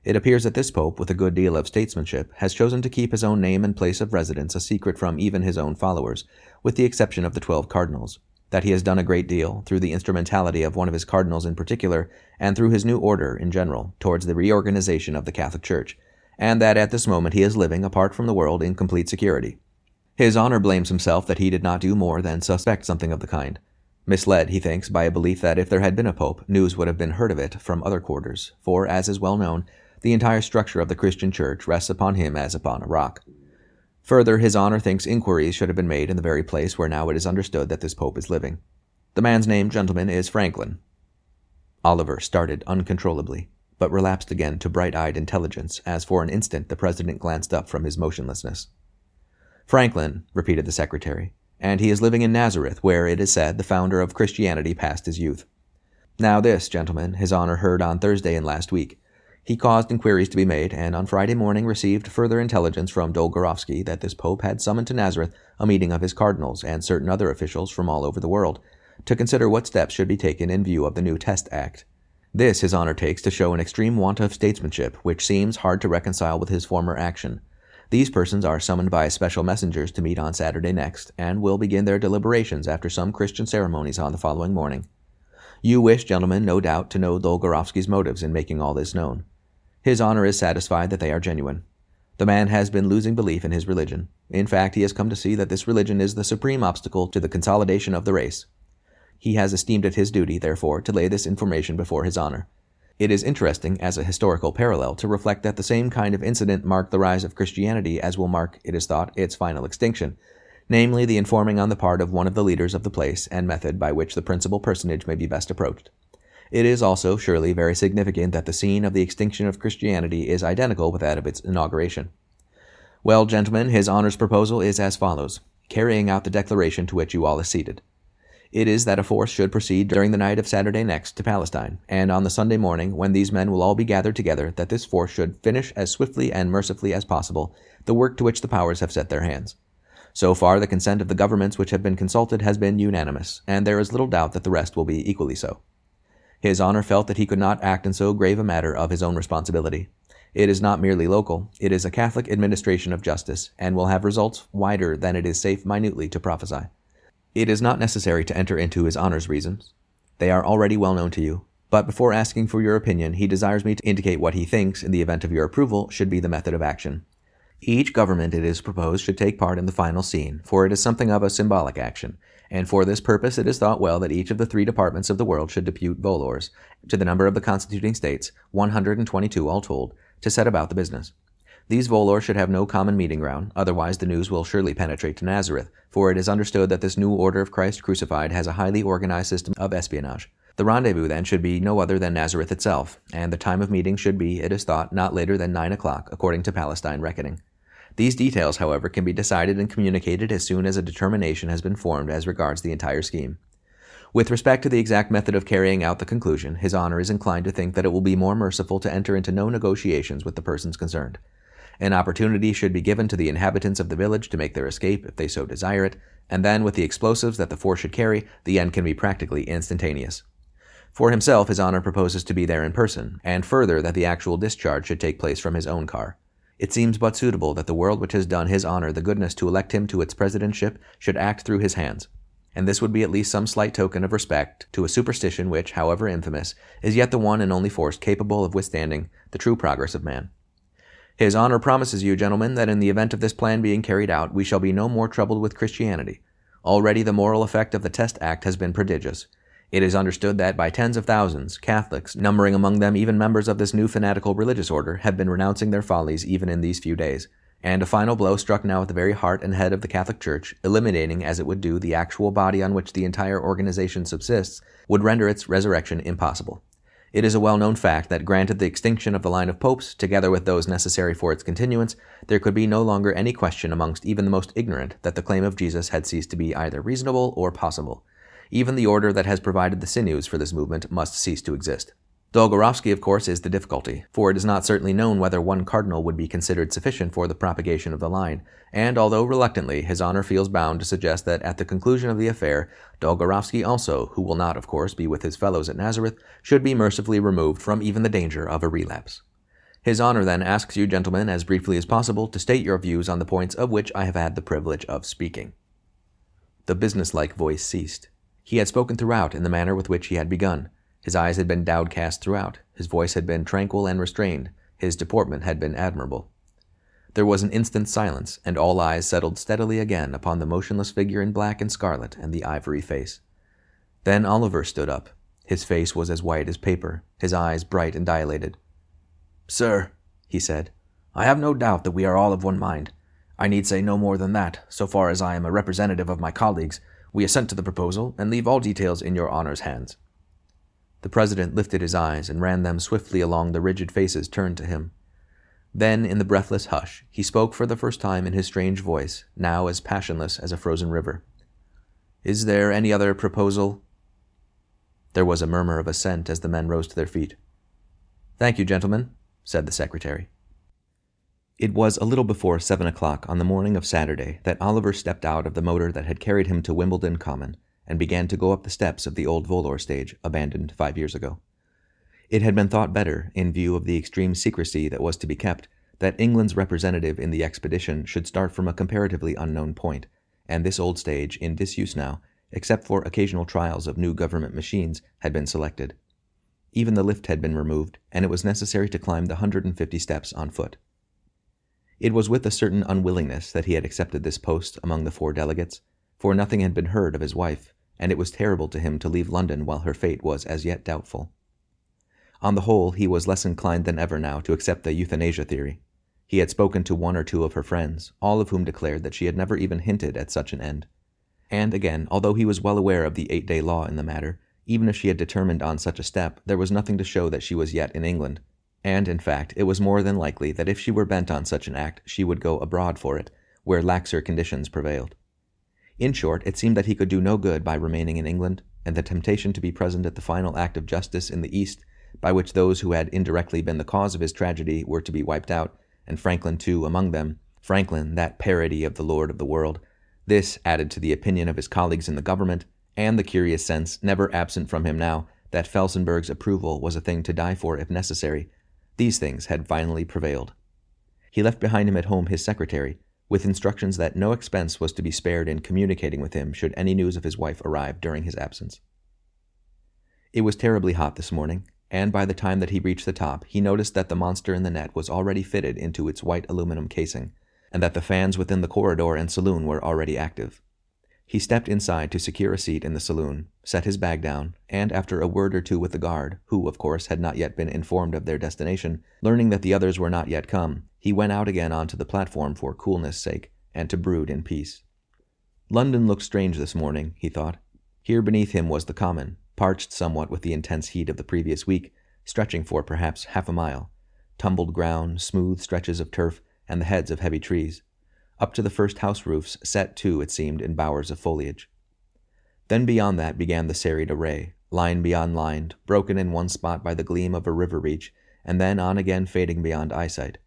It appears that this pope, with a good deal of statesmanship, has chosen to keep his own name and place of residence a secret from even his own followers, with the exception of the twelve cardinals. That he has done a great deal, through the instrumentality of one of his cardinals in particular, and through his new order in general, towards the reorganization of the Catholic Church, and that at this moment he is living, apart from the world, in complete security. His honor blames himself that he did not do more than suspect something of the kind. Misled, he thinks, by a belief that if there had been a pope, news would have been heard of it from other quarters, for, as is well known, the entire structure of the Christian Church rests upon him as upon a rock. Further, his honor thinks inquiries should have been made in the very place where now it is understood that this pope is living. The man's name, gentlemen, is Franklin. Oliver started uncontrollably, but relapsed again to bright eyed intelligence as for an instant the president glanced up from his motionlessness. Franklin, repeated the secretary, and he is living in Nazareth, where, it is said, the founder of Christianity passed his youth. Now, this, gentlemen, his honor heard on Thursday in last week, he caused inquiries to be made, and on Friday morning received further intelligence from Dolgorovsky that this pope had summoned to Nazareth a meeting of his cardinals and certain other officials from all over the world to consider what steps should be taken in view of the new Test Act. This his honor takes to show an extreme want of statesmanship, which seems hard to reconcile with his former action. These persons are summoned by special messengers to meet on Saturday next, and will begin their deliberations after some Christian ceremonies on the following morning. You wish, gentlemen, no doubt, to know Dolgorovsky's motives in making all this known. His honor is satisfied that they are genuine. The man has been losing belief in his religion. In fact, he has come to see that this religion is the supreme obstacle to the consolidation of the race. He has esteemed it his duty, therefore, to lay this information before his honor. It is interesting, as a historical parallel, to reflect that the same kind of incident marked the rise of Christianity as will mark, it is thought, its final extinction, namely the informing on the part of one of the leaders of the place and method by which the principal personage may be best approached. It is also, surely, very significant that the scene of the extinction of Christianity is identical with that of its inauguration. Well, gentlemen, his honor's proposal is as follows, carrying out the declaration to which you all acceded. It is that a force should proceed during the night of Saturday next to Palestine, and on the Sunday morning, when these men will all be gathered together, that this force should finish as swiftly and mercifully as possible the work to which the powers have set their hands. So far, the consent of the governments which have been consulted has been unanimous, and there is little doubt that the rest will be equally so. His honor felt that he could not act in so grave a matter of his own responsibility. It is not merely local, it is a Catholic administration of justice, and will have results wider than it is safe minutely to prophesy. It is not necessary to enter into his honor's reasons. They are already well known to you, but before asking for your opinion, he desires me to indicate what he thinks, in the event of your approval, should be the method of action. Each government, it is proposed, should take part in the final scene, for it is something of a symbolic action, and for this purpose it is thought well that each of the three departments of the world should depute volors, to the number of the constituting states, 122 all told, to set about the business. These volors should have no common meeting ground, otherwise the news will surely penetrate to Nazareth, for it is understood that this new order of Christ crucified has a highly organized system of espionage. The rendezvous then should be no other than Nazareth itself, and the time of meeting should be, it is thought, not later than nine o'clock, according to Palestine reckoning. These details, however, can be decided and communicated as soon as a determination has been formed as regards the entire scheme. With respect to the exact method of carrying out the conclusion, His Honor is inclined to think that it will be more merciful to enter into no negotiations with the persons concerned. An opportunity should be given to the inhabitants of the village to make their escape if they so desire it, and then, with the explosives that the force should carry, the end can be practically instantaneous. For himself, His Honor proposes to be there in person, and further that the actual discharge should take place from his own car. It seems but suitable that the world which has done his honor the goodness to elect him to its presidentship should act through his hands. And this would be at least some slight token of respect to a superstition which, however infamous, is yet the one and only force capable of withstanding the true progress of man. His honor promises you, gentlemen, that in the event of this plan being carried out, we shall be no more troubled with Christianity. Already the moral effect of the Test Act has been prodigious. It is understood that by tens of thousands, Catholics, numbering among them even members of this new fanatical religious order, have been renouncing their follies even in these few days. And a final blow struck now at the very heart and head of the Catholic Church, eliminating as it would do the actual body on which the entire organization subsists, would render its resurrection impossible. It is a well known fact that, granted the extinction of the line of popes, together with those necessary for its continuance, there could be no longer any question amongst even the most ignorant that the claim of Jesus had ceased to be either reasonable or possible. Even the order that has provided the sinews for this movement must cease to exist. Dolgorovsky, of course, is the difficulty, for it is not certainly known whether one cardinal would be considered sufficient for the propagation of the line, and although reluctantly, his honor feels bound to suggest that at the conclusion of the affair, Dolgorovsky also, who will not, of course, be with his fellows at Nazareth, should be mercifully removed from even the danger of a relapse. His honor then asks you, gentlemen, as briefly as possible, to state your views on the points of which I have had the privilege of speaking. The businesslike voice ceased. He had spoken throughout in the manner with which he had begun his eyes had been downcast throughout, his voice had been tranquil and restrained, his deportment had been admirable. There was an instant's silence, and all eyes settled steadily again upon the motionless figure in black and scarlet and the ivory face. Then Oliver stood up. His face was as white as paper, his eyes bright and dilated. Sir, he said, I have no doubt that we are all of one mind. I need say no more than that, so far as I am a representative of my colleagues. We assent to the proposal, and leave all details in your honor's hands. The president lifted his eyes and ran them swiftly along the rigid faces turned to him. Then, in the breathless hush, he spoke for the first time in his strange voice, now as passionless as a frozen river. Is there any other proposal? There was a murmur of assent as the men rose to their feet. Thank you, gentlemen, said the secretary. It was a little before seven o'clock on the morning of Saturday that Oliver stepped out of the motor that had carried him to Wimbledon Common and began to go up the steps of the old volor stage, abandoned five years ago. It had been thought better, in view of the extreme secrecy that was to be kept, that England's representative in the expedition should start from a comparatively unknown point, and this old stage, in disuse now, except for occasional trials of new government machines, had been selected. Even the lift had been removed, and it was necessary to climb the hundred and fifty steps on foot. It was with a certain unwillingness that he had accepted this post among the four delegates, for nothing had been heard of his wife, and it was terrible to him to leave London while her fate was as yet doubtful. On the whole, he was less inclined than ever now to accept the euthanasia theory. He had spoken to one or two of her friends, all of whom declared that she had never even hinted at such an end. And again, although he was well aware of the eight day law in the matter, even if she had determined on such a step, there was nothing to show that she was yet in England. And, in fact, it was more than likely that if she were bent on such an act, she would go abroad for it, where laxer conditions prevailed. In short, it seemed that he could do no good by remaining in England, and the temptation to be present at the final act of justice in the East, by which those who had indirectly been the cause of his tragedy were to be wiped out, and Franklin too among them, Franklin, that parody of the Lord of the world, this added to the opinion of his colleagues in the government, and the curious sense, never absent from him now, that Felsenburgh's approval was a thing to die for if necessary, these things had finally prevailed. He left behind him at home his secretary, with instructions that no expense was to be spared in communicating with him should any news of his wife arrive during his absence. It was terribly hot this morning, and by the time that he reached the top, he noticed that the monster in the net was already fitted into its white aluminum casing, and that the fans within the corridor and saloon were already active. He stepped inside to secure a seat in the saloon, set his bag down, and after a word or two with the guard, who, of course, had not yet been informed of their destination, learning that the others were not yet come, he went out again onto the platform for coolness' sake, and to brood in peace. London looked strange this morning, he thought. Here beneath him was the common, parched somewhat with the intense heat of the previous week, stretching for perhaps half a mile, tumbled ground, smooth stretches of turf, and the heads of heavy trees up to the first house roofs, set too, it seemed, in bowers of foliage. Then beyond that began the serried array, line beyond line, broken in one spot by the gleam of a river reach, and then on again fading beyond eyesight.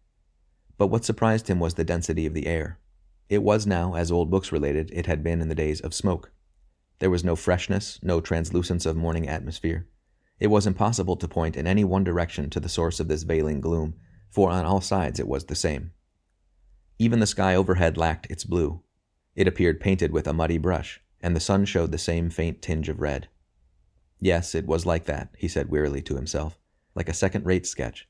But what surprised him was the density of the air. It was now, as old books related, it had been in the days of smoke. There was no freshness, no translucence of morning atmosphere. It was impossible to point in any one direction to the source of this veiling gloom, for on all sides it was the same. Even the sky overhead lacked its blue. It appeared painted with a muddy brush, and the sun showed the same faint tinge of red. Yes, it was like that, he said wearily to himself, like a second rate sketch.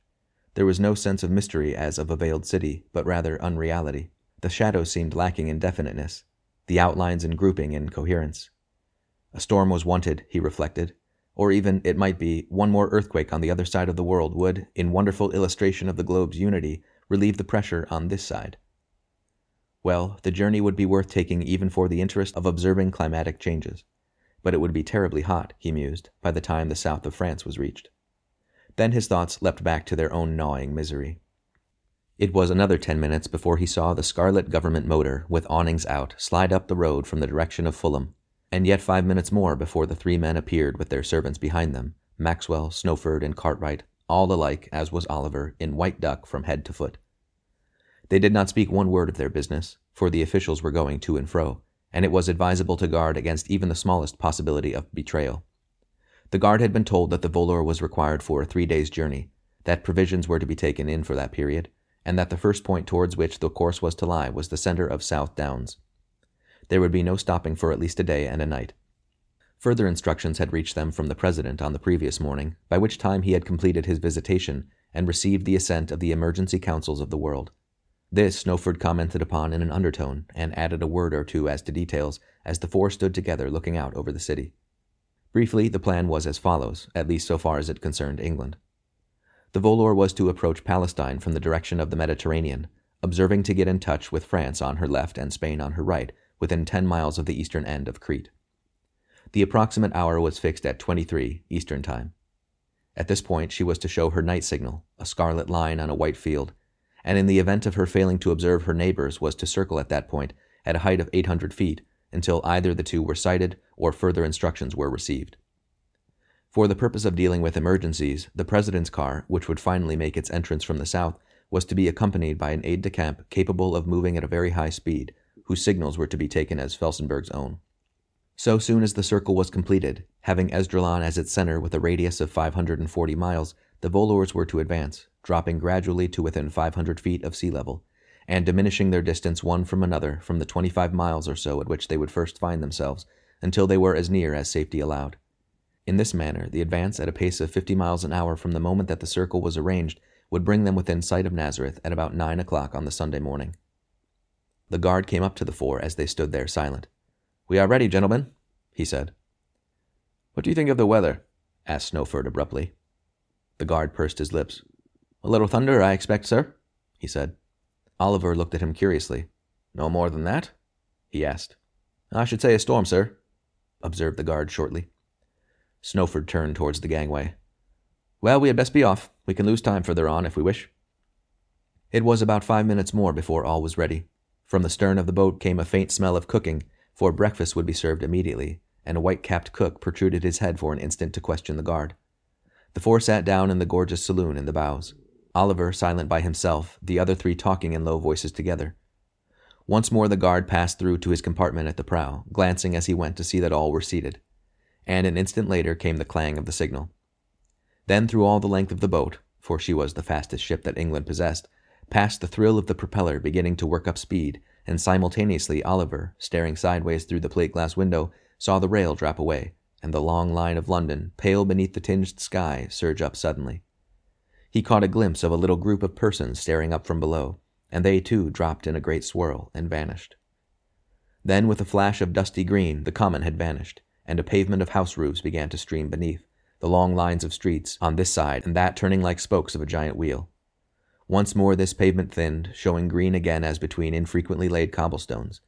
There was no sense of mystery as of a veiled city, but rather unreality. The shadows seemed lacking in definiteness, the outlines and grouping and coherence. A storm was wanted, he reflected, or even, it might be, one more earthquake on the other side of the world would, in wonderful illustration of the globe's unity, relieve the pressure on this side. Well, the journey would be worth taking even for the interest of observing climatic changes. But it would be terribly hot, he mused, by the time the south of France was reached. Then his thoughts leapt back to their own gnawing misery. It was another ten minutes before he saw the scarlet government motor, with awnings out, slide up the road from the direction of Fulham, and yet five minutes more before the three men appeared with their servants behind them Maxwell, Snowford, and Cartwright, all alike, as was Oliver, in white duck from head to foot. They did not speak one word of their business, for the officials were going to and fro, and it was advisable to guard against even the smallest possibility of betrayal. The guard had been told that the volor was required for a three days' journey, that provisions were to be taken in for that period, and that the first point towards which the course was to lie was the centre of South Downs. There would be no stopping for at least a day and a night. Further instructions had reached them from the President on the previous morning, by which time he had completed his visitation and received the assent of the emergency councils of the world. This Snowford commented upon in an undertone, and added a word or two as to details, as the four stood together looking out over the city. Briefly, the plan was as follows, at least so far as it concerned England. The volor was to approach Palestine from the direction of the Mediterranean, observing to get in touch with France on her left and Spain on her right, within ten miles of the eastern end of Crete. The approximate hour was fixed at 23 Eastern Time. At this point, she was to show her night signal, a scarlet line on a white field, and in the event of her failing to observe her neighbors, was to circle at that point at a height of 800 feet until either the two were sighted or further instructions were received. For the purpose of dealing with emergencies, the President's car, which would finally make its entrance from the south, was to be accompanied by an aide de camp capable of moving at a very high speed, whose signals were to be taken as Felsenburgh's own. So soon as the circle was completed, having Esdraelon as its center with a radius of 540 miles, the volors were to advance, dropping gradually to within 500 feet of sea level, and diminishing their distance one from another from the 25 miles or so at which they would first find themselves, until they were as near as safety allowed. In this manner, the advance at a pace of 50 miles an hour from the moment that the circle was arranged would bring them within sight of Nazareth at about nine o'clock on the Sunday morning. The guard came up to the four as they stood there silent. We are ready, gentlemen, he said. What do you think of the weather? asked Snowford abruptly. The guard pursed his lips. A little thunder, I expect, sir, he said. Oliver looked at him curiously. No more than that? he asked. I should say a storm, sir, observed the guard shortly. Snowford turned towards the gangway. Well, we had best be off. We can lose time further on if we wish. It was about five minutes more before all was ready. From the stern of the boat came a faint smell of cooking, for breakfast would be served immediately, and a white capped cook protruded his head for an instant to question the guard. The four sat down in the gorgeous saloon in the bows, Oliver silent by himself, the other three talking in low voices together. Once more the guard passed through to his compartment at the prow, glancing as he went to see that all were seated and an instant later came the clang of the signal. Then, through all the length of the boat, for she was the fastest ship that England possessed, passed the thrill of the propeller beginning to work up speed, and simultaneously Oliver, staring sideways through the plate glass window, saw the rail drop away, and the long line of London, pale beneath the tinged sky, surge up suddenly. He caught a glimpse of a little group of persons staring up from below, and they too dropped in a great swirl and vanished. Then, with a flash of dusty green, the common had vanished, and a pavement of house roofs began to stream beneath, the long lines of streets on this side and that turning like spokes of a giant wheel. Once more this pavement thinned, showing green again as between infrequently laid cobblestones.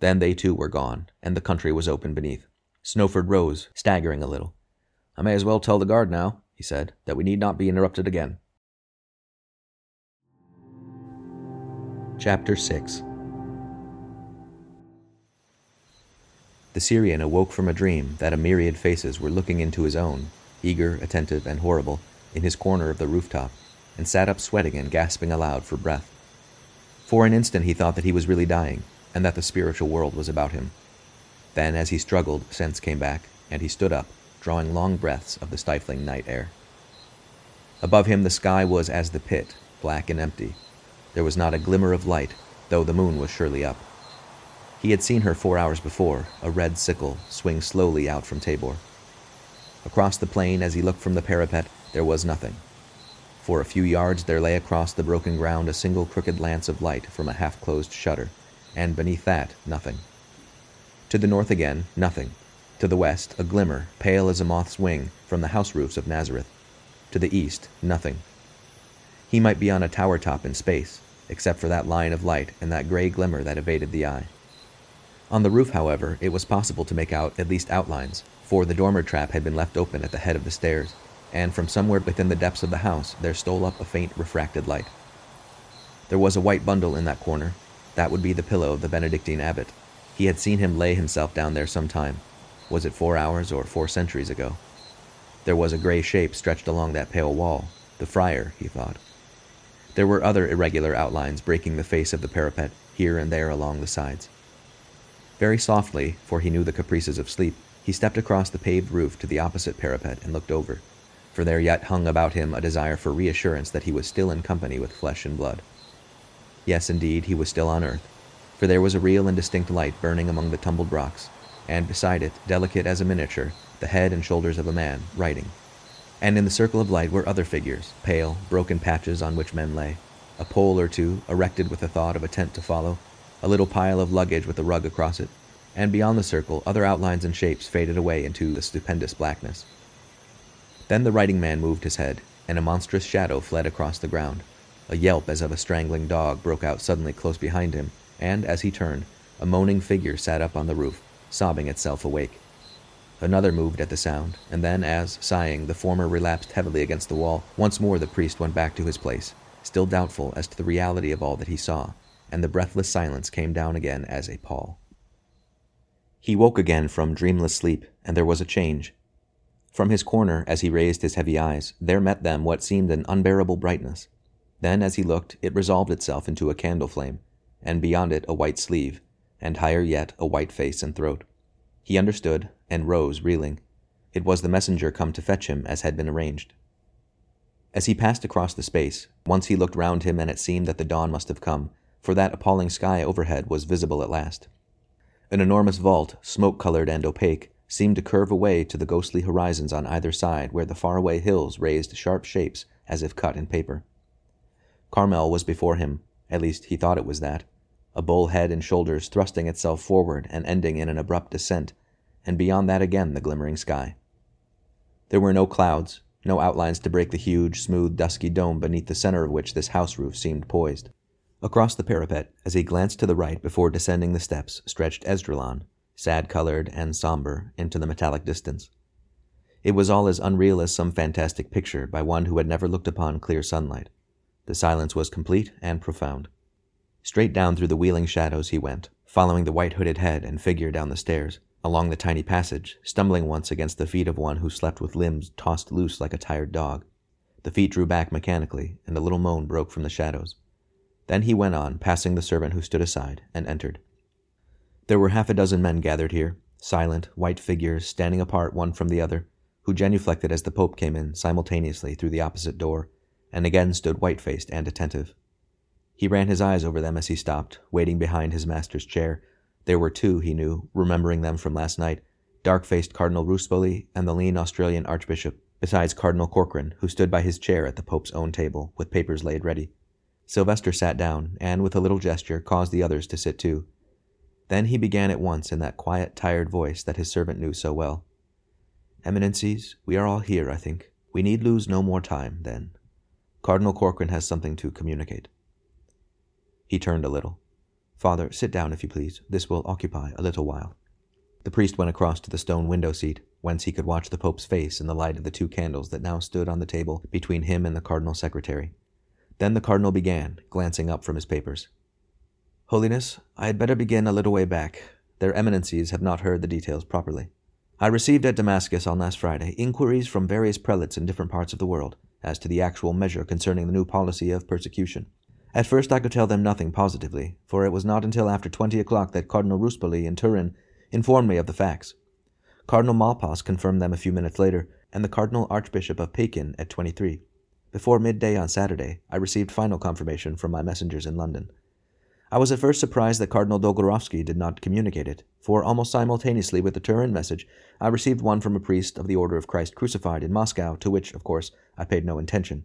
Then they too were gone, and the country was open beneath. Snowford rose, staggering a little. I may as well tell the guard now, he said, that we need not be interrupted again. Chapter 6 The Syrian awoke from a dream that a myriad faces were looking into his own, eager, attentive, and horrible, in his corner of the rooftop, and sat up sweating and gasping aloud for breath. For an instant he thought that he was really dying, and that the spiritual world was about him. Then, as he struggled, sense came back, and he stood up, drawing long breaths of the stifling night air. Above him the sky was as the pit, black and empty. There was not a glimmer of light, though the moon was surely up. He had seen her four hours before, a red sickle, swing slowly out from Tabor. Across the plain, as he looked from the parapet, there was nothing. For a few yards there lay across the broken ground a single crooked lance of light from a half closed shutter, and beneath that, nothing. To the north again, nothing. To the west, a glimmer, pale as a moth's wing, from the house roofs of Nazareth. To the east, nothing. He might be on a tower top in space, except for that line of light and that gray glimmer that evaded the eye. On the roof, however, it was possible to make out at least outlines, for the dormer trap had been left open at the head of the stairs, and from somewhere within the depths of the house there stole up a faint refracted light. There was a white bundle in that corner. That would be the pillow of the Benedictine abbot. He had seen him lay himself down there some time. Was it four hours or four centuries ago? There was a gray shape stretched along that pale wall. The friar, he thought. There were other irregular outlines breaking the face of the parapet, here and there along the sides. Very softly, for he knew the caprices of sleep, he stepped across the paved roof to the opposite parapet and looked over, for there yet hung about him a desire for reassurance that he was still in company with flesh and blood. Yes, indeed, he was still on earth, for there was a real and distinct light burning among the tumbled rocks, and beside it, delicate as a miniature, the head and shoulders of a man, writing. And in the circle of light were other figures, pale, broken patches on which men lay, a pole or two, erected with the thought of a tent to follow, a little pile of luggage with a rug across it, and beyond the circle, other outlines and shapes faded away into the stupendous blackness. Then the writing man moved his head, and a monstrous shadow fled across the ground. A yelp as of a strangling dog broke out suddenly close behind him, and as he turned, a moaning figure sat up on the roof, sobbing itself awake. Another moved at the sound, and then, as, sighing, the former relapsed heavily against the wall, once more the priest went back to his place, still doubtful as to the reality of all that he saw, and the breathless silence came down again as a pall. He woke again from dreamless sleep, and there was a change. From his corner, as he raised his heavy eyes, there met them what seemed an unbearable brightness. Then, as he looked, it resolved itself into a candle flame, and beyond it a white sleeve, and higher yet a white face and throat. He understood, and rose, reeling. It was the messenger come to fetch him, as had been arranged. As he passed across the space, once he looked round him, and it seemed that the dawn must have come, for that appalling sky overhead was visible at last. An enormous vault, smoke colored and opaque, seemed to curve away to the ghostly horizons on either side, where the faraway hills raised sharp shapes as if cut in paper. Carmel was before him, at least he thought it was that, a bull head and shoulders thrusting itself forward and ending in an abrupt descent, and beyond that again the glimmering sky. There were no clouds, no outlines to break the huge, smooth, dusky dome beneath the center of which this house roof seemed poised. Across the parapet, as he glanced to the right before descending the steps, stretched Esdraelon, sad colored and somber, into the metallic distance. It was all as unreal as some fantastic picture by one who had never looked upon clear sunlight. The silence was complete and profound. Straight down through the wheeling shadows he went, following the white hooded head and figure down the stairs, along the tiny passage, stumbling once against the feet of one who slept with limbs tossed loose like a tired dog. The feet drew back mechanically, and a little moan broke from the shadows. Then he went on, passing the servant who stood aside, and entered. There were half a dozen men gathered here, silent, white figures standing apart one from the other, who genuflected as the Pope came in simultaneously through the opposite door, and again stood white faced and attentive. He ran his eyes over them as he stopped, waiting behind his master's chair, there were two, he knew, remembering them from last night dark faced Cardinal Ruspoli and the lean Australian Archbishop, besides Cardinal Corkran, who stood by his chair at the Pope's own table, with papers laid ready. Sylvester sat down, and with a little gesture caused the others to sit too. Then he began at once in that quiet, tired voice that his servant knew so well. Eminencies, we are all here, I think. We need lose no more time, then. Cardinal Corkran has something to communicate. He turned a little. Father, sit down, if you please. This will occupy a little while. The priest went across to the stone window seat, whence he could watch the Pope's face in the light of the two candles that now stood on the table between him and the Cardinal Secretary. Then the Cardinal began, glancing up from his papers. Holiness, I had better begin a little way back. Their eminencies have not heard the details properly. I received at Damascus on last Friday inquiries from various prelates in different parts of the world as to the actual measure concerning the new policy of persecution. At first I could tell them nothing positively, for it was not until after twenty o'clock that Cardinal Ruspoli in Turin informed me of the facts. Cardinal Malpas confirmed them a few minutes later, and the Cardinal Archbishop of Pekin at twenty-three. Before midday on Saturday, I received final confirmation from my messengers in London. I was at first surprised that Cardinal Dolgorovsky did not communicate it, for almost simultaneously with the Turin message, I received one from a priest of the Order of Christ Crucified in Moscow, to which, of course, I paid no attention.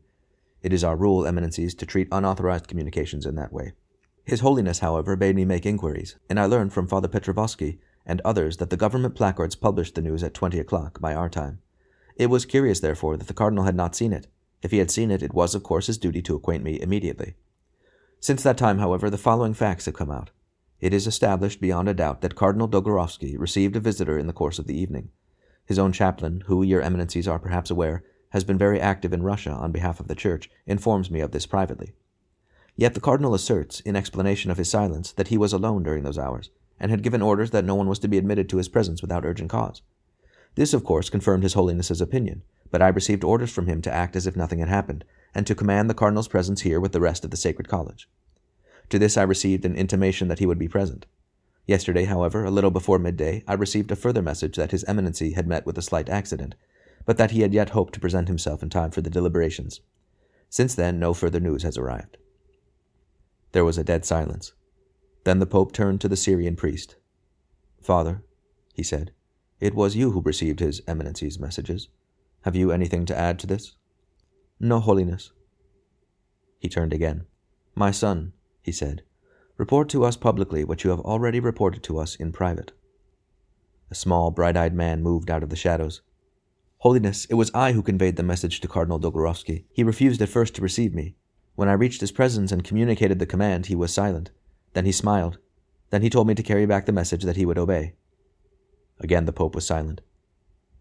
It is our rule, Eminencies, to treat unauthorized communications in that way. His Holiness, however, bade me make inquiries, and I learned from Father Petrovsky and others that the government placards published the news at twenty o'clock by our time. It was curious, therefore, that the Cardinal had not seen it. If he had seen it, it was, of course, his duty to acquaint me immediately. Since that time, however, the following facts have come out. It is established beyond a doubt that Cardinal Dolgorovsky received a visitor in the course of the evening. His own chaplain, who, your eminencies are perhaps aware, has been very active in Russia on behalf of the Church, informs me of this privately. Yet the Cardinal asserts, in explanation of his silence, that he was alone during those hours, and had given orders that no one was to be admitted to his presence without urgent cause. This, of course, confirmed His Holiness's opinion, but I received orders from him to act as if nothing had happened, and to command the Cardinal's presence here with the rest of the Sacred College. To this I received an intimation that he would be present. Yesterday, however, a little before midday, I received a further message that His Eminency had met with a slight accident, but that he had yet hoped to present himself in time for the deliberations. Since then, no further news has arrived. There was a dead silence. Then the Pope turned to the Syrian priest. Father, he said, it was you who received His Eminency's messages. Have you anything to add to this? No, Holiness. He turned again. My son, he said, report to us publicly what you have already reported to us in private. A small, bright eyed man moved out of the shadows. Holiness, it was I who conveyed the message to Cardinal Dolgorovsky. He refused at first to receive me. When I reached his presence and communicated the command, he was silent. Then he smiled. Then he told me to carry back the message that he would obey. Again the Pope was silent.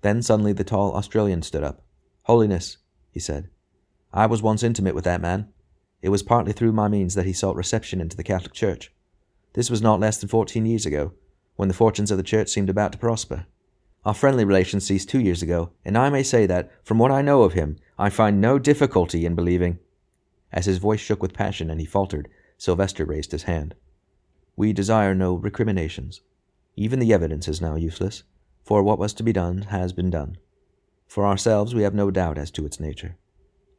Then suddenly the tall Australian stood up. Holiness, he said, I was once intimate with that man. It was partly through my means that he sought reception into the Catholic Church. This was not less than fourteen years ago, when the fortunes of the Church seemed about to prosper. Our friendly relations ceased two years ago, and I may say that, from what I know of him, I find no difficulty in believing as his voice shook with passion and he faltered, Sylvester raised his hand. We desire no recriminations. Even the evidence is now useless, for what was to be done has been done. For ourselves, we have no doubt as to its nature.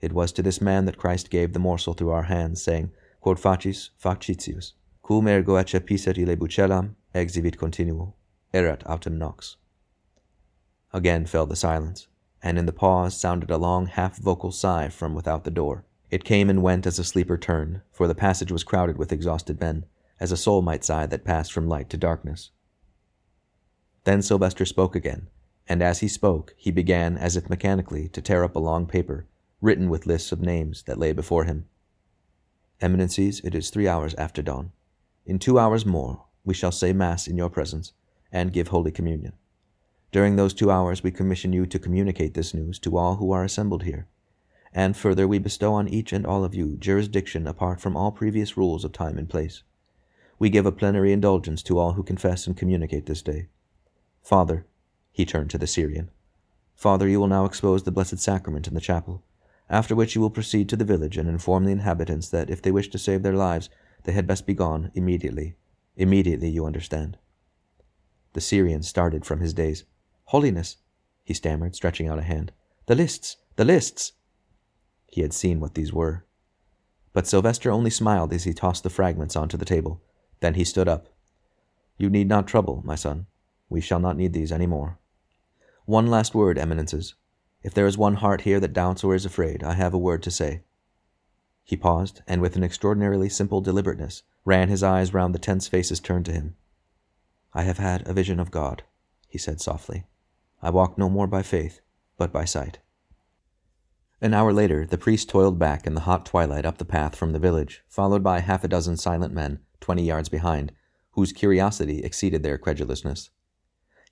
It was to this man that Christ gave the morsel through our hands, saying, Quod facis, fac citius, cum ergo accepisset ille buccellam, exivit continuo, erat autem nox. Again fell the silence, and in the pause sounded a long half-vocal sigh from without the door. It came and went as a sleeper turned, for the passage was crowded with exhausted men, as a soul might sigh that passed from light to darkness. Then Sylvester spoke again, and as he spoke, he began, as if mechanically, to tear up a long paper, written with lists of names, that lay before him. Eminencies, it is three hours after dawn. In two hours more, we shall say Mass in your presence, and give Holy Communion. During those two hours, we commission you to communicate this news to all who are assembled here and further we bestow on each and all of you jurisdiction apart from all previous rules of time and place. We give a plenary indulgence to all who confess and communicate this day. Father, he turned to the Syrian, Father, you will now expose the Blessed Sacrament in the chapel, after which you will proceed to the village and inform the inhabitants that if they wish to save their lives, they had best be gone immediately. Immediately, you understand. The Syrian started from his daze. Holiness, he stammered, stretching out a hand. The lists! The lists! He had seen what these were. But Sylvester only smiled as he tossed the fragments onto the table. Then he stood up. You need not trouble, my son. We shall not need these any more. One last word, Eminences. If there is one heart here that doubts or is afraid, I have a word to say. He paused, and with an extraordinarily simple deliberateness, ran his eyes round the tense faces turned to him. I have had a vision of God, he said softly. I walk no more by faith, but by sight. An hour later, the priest toiled back in the hot twilight up the path from the village, followed by half a dozen silent men, twenty yards behind, whose curiosity exceeded their credulousness.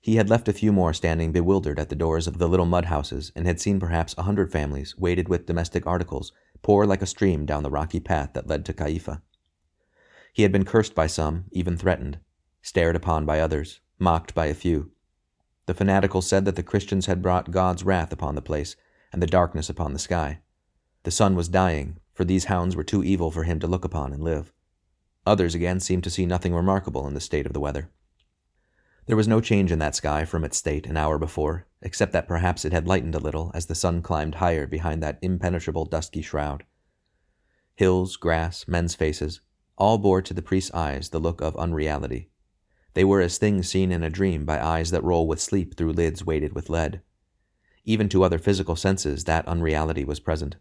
He had left a few more standing bewildered at the doors of the little mud houses, and had seen perhaps a hundred families, weighted with domestic articles, pour like a stream down the rocky path that led to Caifa. He had been cursed by some, even threatened, stared upon by others, mocked by a few. The fanatical said that the Christians had brought God's wrath upon the place, and the darkness upon the sky. The sun was dying, for these hounds were too evil for him to look upon and live. Others again seemed to see nothing remarkable in the state of the weather. There was no change in that sky from its state an hour before, except that perhaps it had lightened a little as the sun climbed higher behind that impenetrable dusky shroud. Hills, grass, men's faces, all bore to the priest's eyes the look of unreality. They were as things seen in a dream by eyes that roll with sleep through lids weighted with lead. Even to other physical senses, that unreality was present.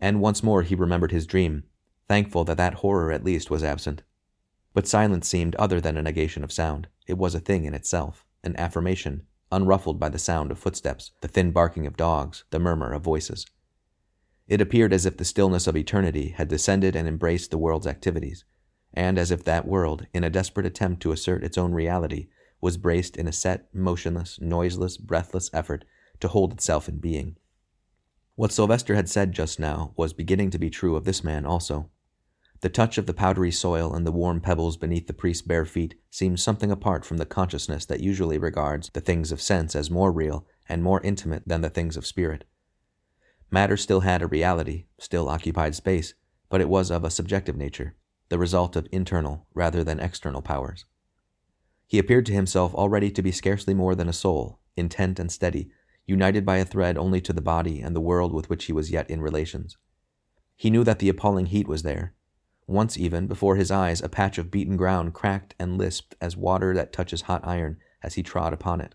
And once more he remembered his dream, thankful that that horror at least was absent. But silence seemed other than a negation of sound. It was a thing in itself, an affirmation, unruffled by the sound of footsteps, the thin barking of dogs, the murmur of voices. It appeared as if the stillness of eternity had descended and embraced the world's activities, and as if that world, in a desperate attempt to assert its own reality, was braced in a set, motionless, noiseless, breathless effort to hold itself in being. What Sylvester had said just now was beginning to be true of this man also. The touch of the powdery soil and the warm pebbles beneath the priest's bare feet seemed something apart from the consciousness that usually regards the things of sense as more real and more intimate than the things of spirit. Matter still had a reality, still occupied space, but it was of a subjective nature, the result of internal rather than external powers. He appeared to himself already to be scarcely more than a soul, intent and steady, united by a thread only to the body and the world with which he was yet in relations. He knew that the appalling heat was there. Once even, before his eyes, a patch of beaten ground cracked and lisped as water that touches hot iron as he trod upon it.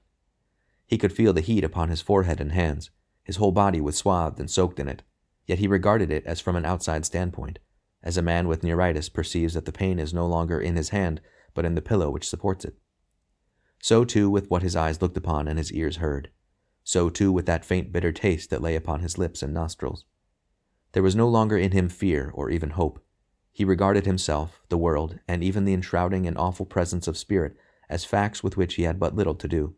He could feel the heat upon his forehead and hands. His whole body was swathed and soaked in it, yet he regarded it as from an outside standpoint, as a man with neuritis perceives that the pain is no longer in his hand, but in the pillow which supports it. So too with what his eyes looked upon and his ears heard. So too with that faint bitter taste that lay upon his lips and nostrils. There was no longer in him fear or even hope. He regarded himself, the world, and even the enshrouding and awful presence of spirit as facts with which he had but little to do.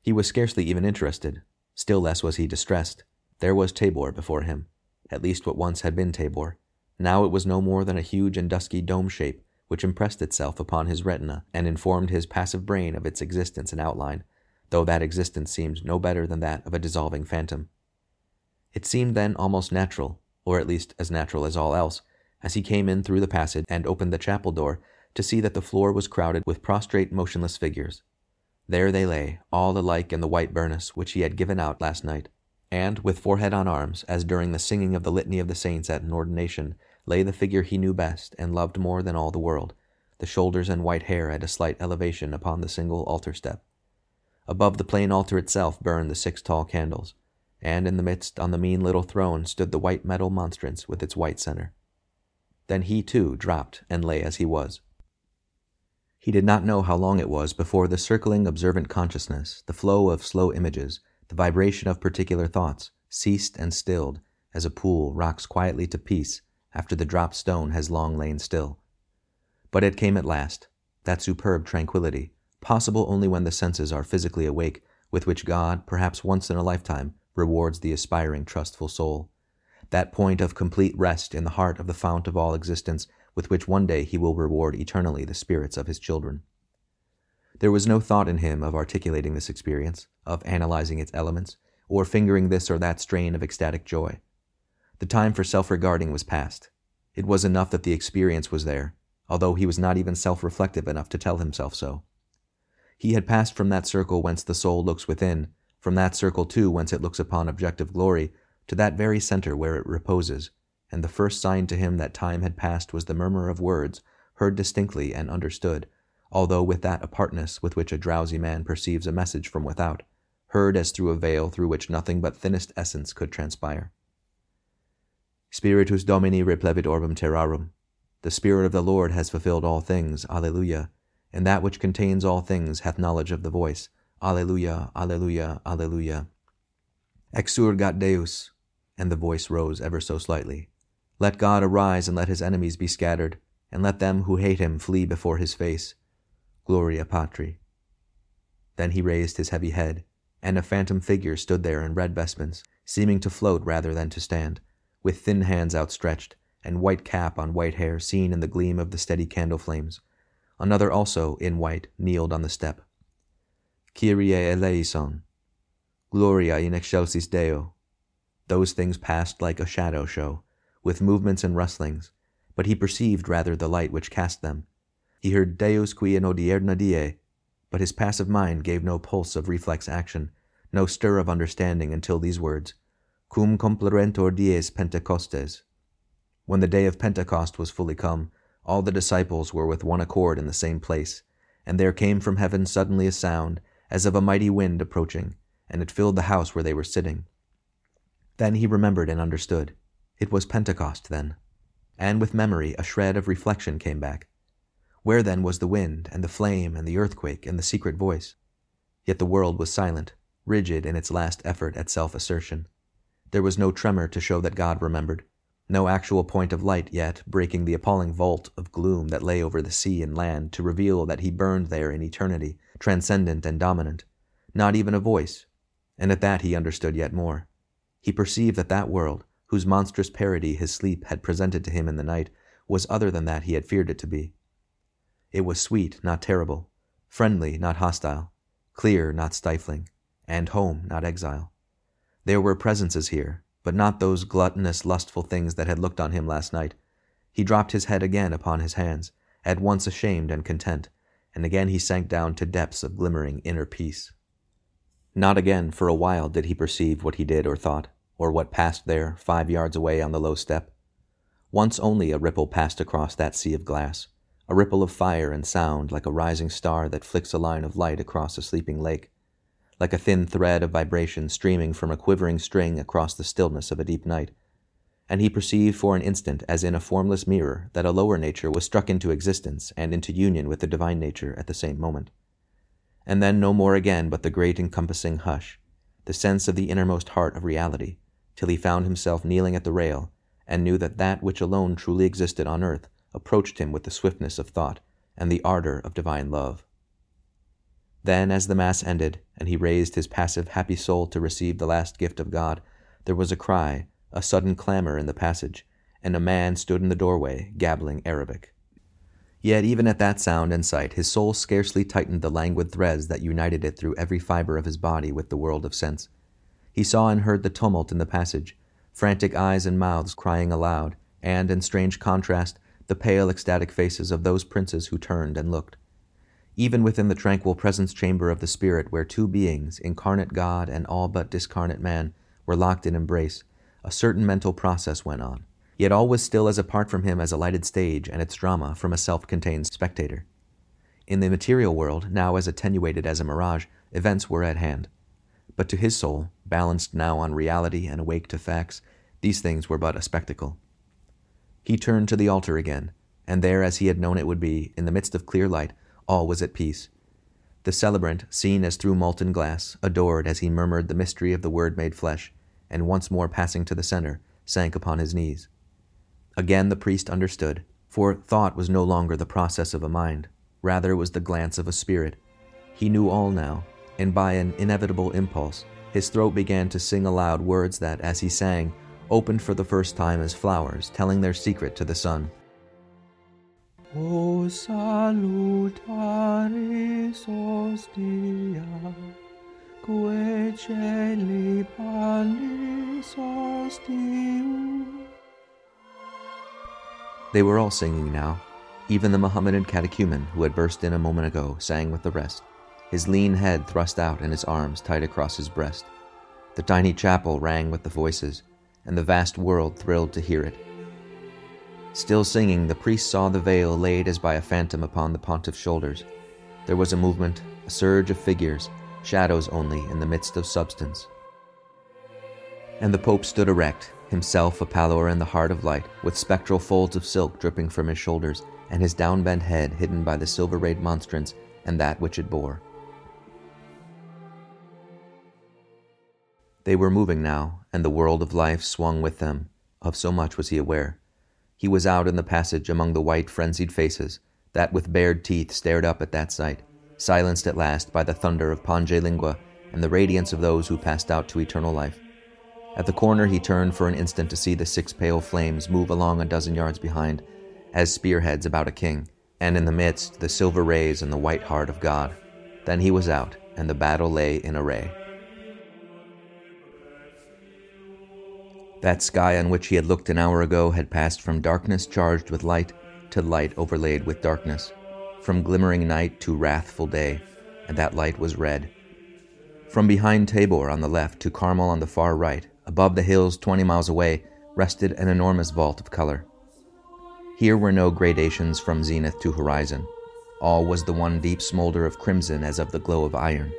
He was scarcely even interested, still less was he distressed. There was Tabor before him, at least what once had been Tabor. Now it was no more than a huge and dusky dome shape which impressed itself upon his retina and informed his passive brain of its existence and outline, though that existence seemed no better than that of a dissolving phantom. It seemed then almost natural, or at least as natural as all else, as he came in through the passage and opened the chapel door, to see that the floor was crowded with prostrate, motionless figures. There they lay, all alike in the white burnous which he had given out last night, and, with forehead on arms, as during the singing of the Litany of the Saints at an ordination, lay the figure he knew best and loved more than all the world, the shoulders and white hair at a slight elevation upon the single altar step. Above the plain altar itself burned the six tall candles, and in the midst on the mean little throne stood the white metal monstrance with its white center. Then he too dropped and lay as he was. He did not know how long it was before the circling observant consciousness, the flow of slow images, the vibration of particular thoughts, ceased and stilled, as a pool rocks quietly to peace after the dropped stone has long lain still. But it came at last, that superb tranquility, possible only when the senses are physically awake, with which God, perhaps once in a lifetime, rewards the aspiring, trustful soul. That point of complete rest in the heart of the fount of all existence with which one day he will reward eternally the spirits of his children. There was no thought in him of articulating this experience, of analyzing its elements, or fingering this or that strain of ecstatic joy. The time for self regarding was past. It was enough that the experience was there, although he was not even self reflective enough to tell himself so. He had passed from that circle whence the soul looks within, from that circle too whence it looks upon objective glory, to that very center where it reposes, and the first sign to him that time had passed was the murmur of words, heard distinctly and understood, although with that apartness with which a drowsy man perceives a message from without, heard as through a veil through which nothing but thinnest essence could transpire. Spiritus Domini replevit orbem terrarum. The Spirit of the Lord has fulfilled all things, Alleluia, and that which contains all things hath knowledge of the voice, Alleluia, Alleluia, Alleluia. Exurgat Deus, and the voice rose ever so slightly. Let God arise and let his enemies be scattered, and let them who hate him flee before his face. Gloria Patri. Then he raised his heavy head, and a phantom figure stood there in red vestments, seeming to float rather than to stand, with thin hands outstretched, and white cap on white hair seen in the gleam of the steady candle flames. Another also, in white, kneeled on the step. Kyrie eleison. Gloria in excelsis Deo. Those things passed like a shadow show, with movements and rustlings, but he perceived rather the light which cast them. He heard Deus qui in hodierna die, but his passive mind gave no pulse of reflex action, no stir of understanding until these words, Cum complerentur dies Pentecostes. When the day of Pentecost was fully come, all the disciples were with one accord in the same place, and there came from heaven suddenly a sound, as of a mighty wind approaching, and it filled the house where they were sitting. Then he remembered and understood. It was Pentecost then. And with memory, a shred of reflection came back. Where then was the wind, and the flame, and the earthquake, and the secret voice? Yet the world was silent, rigid in its last effort at self assertion. There was no tremor to show that God remembered, no actual point of light yet breaking the appalling vault of gloom that lay over the sea and land to reveal that he burned there in eternity, transcendent and dominant. Not even a voice, and at that he understood yet more. He perceived that that world, whose monstrous parody his sleep had presented to him in the night, was other than that he had feared it to be. It was sweet, not terrible, friendly, not hostile, clear, not stifling, and home, not exile. There were presences here, but not those gluttonous, lustful things that had looked on him last night. He dropped his head again upon his hands, at once ashamed and content, and again he sank down to depths of glimmering inner peace. Not again for a while did he perceive what he did or thought, or what passed there, five yards away on the low step. Once only a ripple passed across that sea of glass, a ripple of fire and sound like a rising star that flicks a line of light across a sleeping lake, like a thin thread of vibration streaming from a quivering string across the stillness of a deep night. And he perceived for an instant, as in a formless mirror, that a lower nature was struck into existence and into union with the divine nature at the same moment. And then no more again but the great encompassing hush, the sense of the innermost heart of reality, till he found himself kneeling at the rail, and knew that that which alone truly existed on earth approached him with the swiftness of thought and the ardor of divine love. Then, as the Mass ended, and he raised his passive, happy soul to receive the last gift of God, there was a cry, a sudden clamor in the passage, and a man stood in the doorway, gabbling Arabic. Yet, even at that sound and sight, his soul scarcely tightened the languid threads that united it through every fiber of his body with the world of sense. He saw and heard the tumult in the passage, frantic eyes and mouths crying aloud, and, in strange contrast, the pale, ecstatic faces of those princes who turned and looked even within the tranquil presence chamber of the Spirit, where two beings, incarnate God and all but discarnate man, were locked in embrace, a certain mental process went on. Yet all was still as apart from him as a lighted stage and its drama from a self contained spectator. In the material world, now as attenuated as a mirage, events were at hand. But to his soul, balanced now on reality and awake to facts, these things were but a spectacle. He turned to the altar again, and there, as he had known it would be, in the midst of clear light, all was at peace. The celebrant, seen as through molten glass, adored as he murmured the mystery of the Word made flesh, and once more passing to the center, sank upon his knees. Again the priest understood, for thought was no longer the process of a mind, rather was the glance of a spirit. He knew all now, and by an inevitable impulse, his throat began to sing aloud words that, as he sang, opened for the first time as flowers telling their secret to the sun. O salutaris celi ostium. They were all singing now. Even the Mohammedan catechumen who had burst in a moment ago sang with the rest, his lean head thrust out and his arms tight across his breast. The tiny chapel rang with the voices, and the vast world thrilled to hear it. Still singing, the priest saw the veil laid as by a phantom upon the pontiff's shoulders. There was a movement, a surge of figures, shadows only in the midst of substance. And the Pope stood erect, himself a pallor in the heart of light, with spectral folds of silk dripping from his shoulders, and his downbent head hidden by the silver rayed monstrance and that which it bore. They were moving now, and the world of life swung with them. Of so much was he aware. He was out in the passage among the white, frenzied faces that with bared teeth stared up at that sight, silenced at last by the thunder of Pange Lingua and the radiance of those who passed out to eternal life. At the corner, he turned for an instant to see the six pale flames move along a dozen yards behind, as spearheads about a king, and in the midst the silver rays and the white heart of God. Then he was out, and the battle lay in array. That sky on which he had looked an hour ago had passed from darkness charged with light to light overlaid with darkness, from glimmering night to wrathful day, and that light was red. From behind Tabor on the left to Carmel on the far right, above the hills twenty miles away, rested an enormous vault of color. Here were no gradations from zenith to horizon. All was the one deep smolder of crimson as of the glow of iron.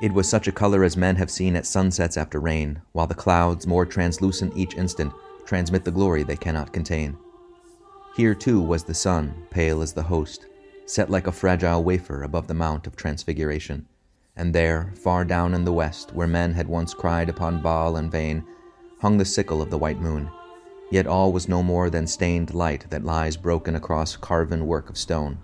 It was such a color as men have seen at sunsets after rain, while the clouds, more translucent each instant, transmit the glory they cannot contain. Here, too, was the sun, pale as the host, set like a fragile wafer above the Mount of Transfiguration. And there, far down in the west, where men had once cried upon Baal in vain, hung the sickle of the white moon. Yet all was no more than stained light that lies broken across carven work of stone.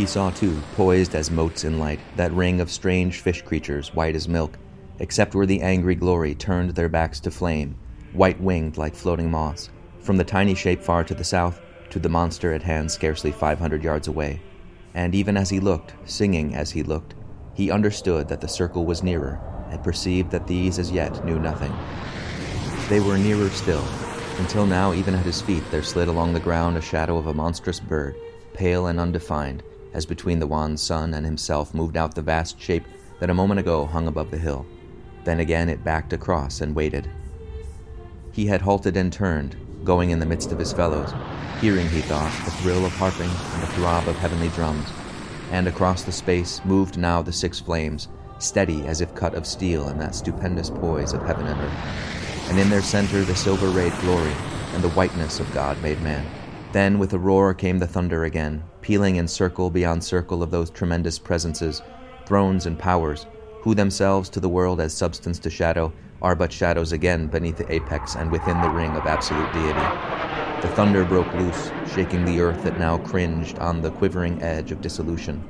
He saw, too, poised as motes in light, that ring of strange fish creatures, white as milk, except where the angry glory turned their backs to flame, white winged like floating moths, from the tiny shape far to the south to the monster at hand scarcely 500 yards away. And even as he looked, singing as he looked, he understood that the circle was nearer, and perceived that these as yet knew nothing. They were nearer still, until now, even at his feet, there slid along the ground a shadow of a monstrous bird, pale and undefined, as between the wan sun and himself moved out the vast shape that a moment ago hung above the hill. Then again it backed across and waited. He had halted and turned, going in the midst of his fellows, hearing, he thought, the thrill of harping and the throb of heavenly drums. And across the space moved now the six flames, steady as if cut of steel in that stupendous poise of heaven and earth. And in their center the silver rayed glory and the whiteness of God made man. Then with a roar came the thunder again, pealing in circle beyond circle of those tremendous presences, thrones and powers, who themselves to the world as substance to shadow are but shadows again beneath the apex and within the ring of absolute deity. The thunder broke loose, shaking the earth that now cringed on the quivering edge of dissolution.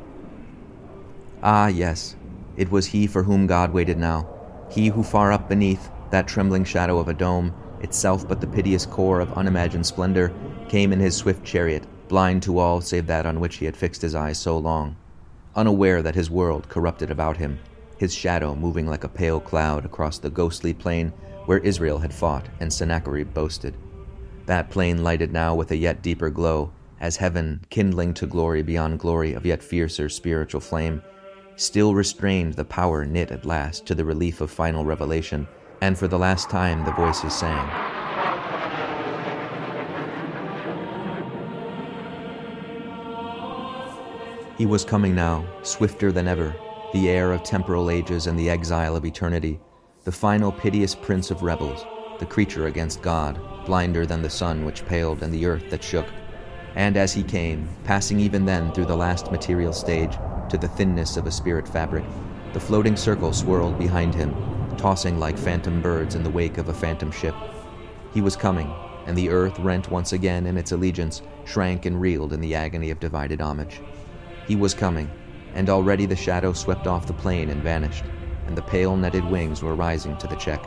Ah, yes, it was he for whom God waited now, he who far up beneath that trembling shadow of a dome, itself but the piteous core of unimagined splendor, came in his swift chariot, blind to all save that on which he had fixed his eyes so long, unaware that his world corrupted about him, his shadow moving like a pale cloud across the ghostly plain where Israel had fought and Sennacherib boasted. That plain lighted now with a yet deeper glow, as heaven, kindling to glory beyond glory of yet fiercer spiritual flame, still restrained the power knit at last to the relief of final revelation, and for the last time the voices sang. He was coming now, swifter than ever, the heir of temporal ages and the exile of eternity, the final piteous prince of rebels, the creature against God, blinder than the sun which paled and the earth that shook. And as he came, passing even then through the last material stage to the thinness of a spirit fabric, the floating circle swirled behind him, tossing like phantom birds in the wake of a phantom ship. He was coming, and the earth, rent once again in its allegiance, shrank and reeled in the agony of divided homage. He was coming, and already the shadow swept off the plain and vanished, and the pale netted wings were rising to the check,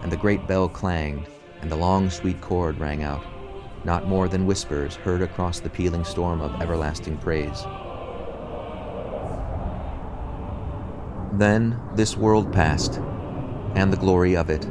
and the great bell clanged, and the long sweet chord rang out, not more than whispers heard across the pealing storm of everlasting praise. Then this world passed, and the glory of it,